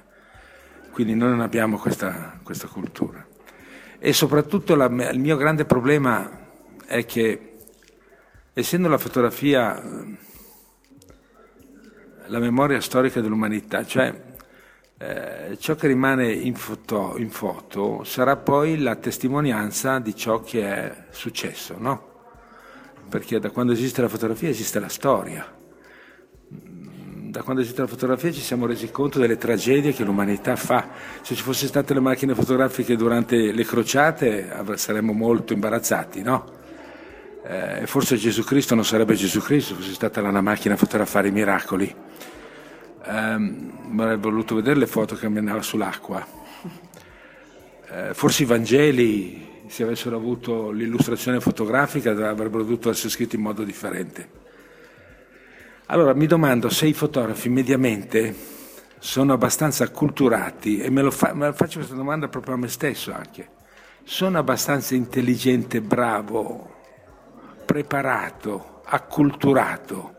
quindi noi non abbiamo questa, questa cultura. E soprattutto la, il mio grande problema è che, essendo la fotografia la memoria storica dell'umanità, cioè eh, ciò che rimane in foto, in foto, sarà poi la testimonianza di ciò che è successo, no? Perché da quando esiste la fotografia esiste la storia da quando esiste la fotografia ci siamo resi conto delle tragedie che l'umanità fa. Se ci fossero state le macchine fotografiche durante le crociate saremmo molto imbarazzati, no? Eh, forse Gesù Cristo non sarebbe Gesù Cristo, fosse stata una macchina a fotografare i miracoli. Eh, avrei voluto vedere le foto che camminava sull'acqua. Eh, forse i Vangeli, se avessero avuto l'illustrazione fotografica, avrebbero dovuto essere scritti in modo differente. Allora mi domando se i fotografi mediamente sono abbastanza acculturati e me, fa, me faccio questa domanda proprio a me stesso anche. Sono abbastanza intelligente, bravo, preparato, acculturato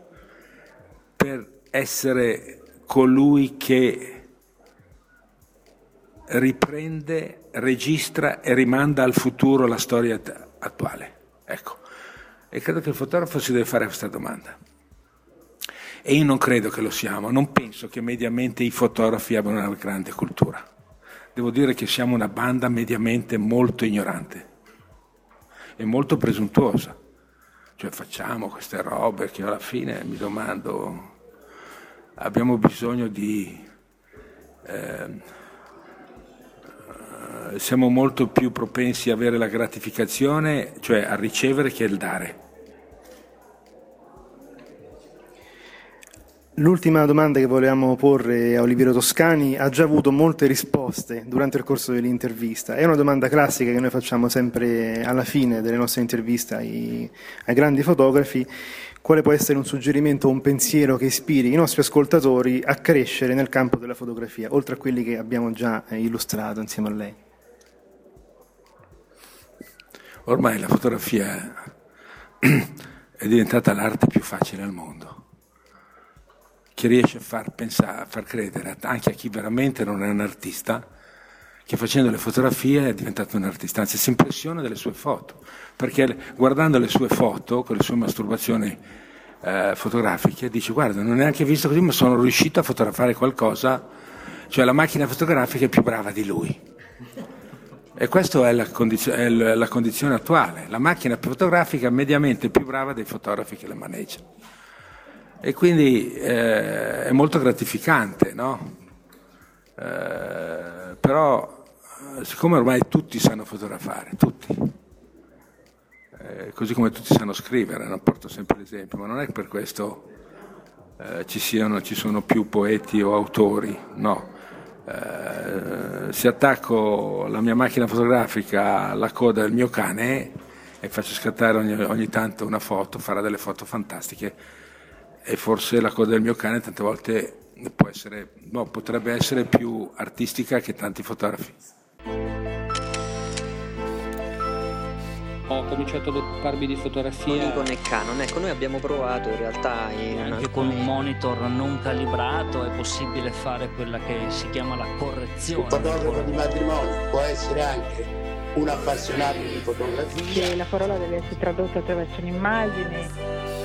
per essere colui che riprende, registra e rimanda al futuro la storia attuale. Ecco. E credo che il fotografo si deve fare questa domanda. E io non credo che lo siamo, non penso che mediamente i fotografi abbiano una grande cultura. Devo dire che siamo una banda mediamente molto ignorante e molto presuntuosa. Cioè facciamo queste robe che alla fine mi domando, abbiamo bisogno di... Eh, siamo molto più propensi a avere la gratificazione, cioè a ricevere che il dare. L'ultima domanda che volevamo porre a Oliviero Toscani ha già avuto molte risposte durante il corso dell'intervista. È una domanda classica che noi facciamo sempre alla fine delle nostre interviste ai, ai grandi fotografi. Quale può essere un suggerimento o un pensiero che ispiri i nostri ascoltatori a crescere nel campo della fotografia, oltre a quelli che abbiamo già eh, illustrato insieme a lei? Ormai la fotografia è diventata l'arte più facile al mondo che riesce a far, pensare, far credere anche a chi veramente non è un artista che facendo le fotografie è diventato un artista, anzi si impressiona delle sue foto, perché guardando le sue foto, con le sue masturbazioni eh, fotografiche, dice guarda, non ho neanche visto così, ma sono riuscito a fotografare qualcosa, cioè la macchina fotografica è più brava di lui. E questa è la, condizio- è la condizione attuale, la macchina fotografica è mediamente più brava dei fotografi che la maneggiano e quindi eh, è molto gratificante, no? eh, però siccome ormai tutti sanno fotografare, tutti, eh, così come tutti sanno scrivere, non porto sempre l'esempio, ma non è per questo eh, ci, siano, ci sono più poeti o autori, no. Eh, se attacco la mia macchina fotografica alla coda del mio cane e faccio scattare ogni, ogni tanto una foto, farà delle foto fantastiche e forse la coda del mio cane tante volte essere, no, potrebbe essere più artistica che tanti fotografi. Ho cominciato ad occuparmi di fotografia. con e Canon, ecco, noi abbiamo provato in realtà. In Anche alcuni... con un monitor non calibrato è possibile fare quella che si chiama la correzione. Un fotografo di matrimonio può essere anche un appassionato di fotografia. Che la parola deve essere tradotta attraverso un'immagine.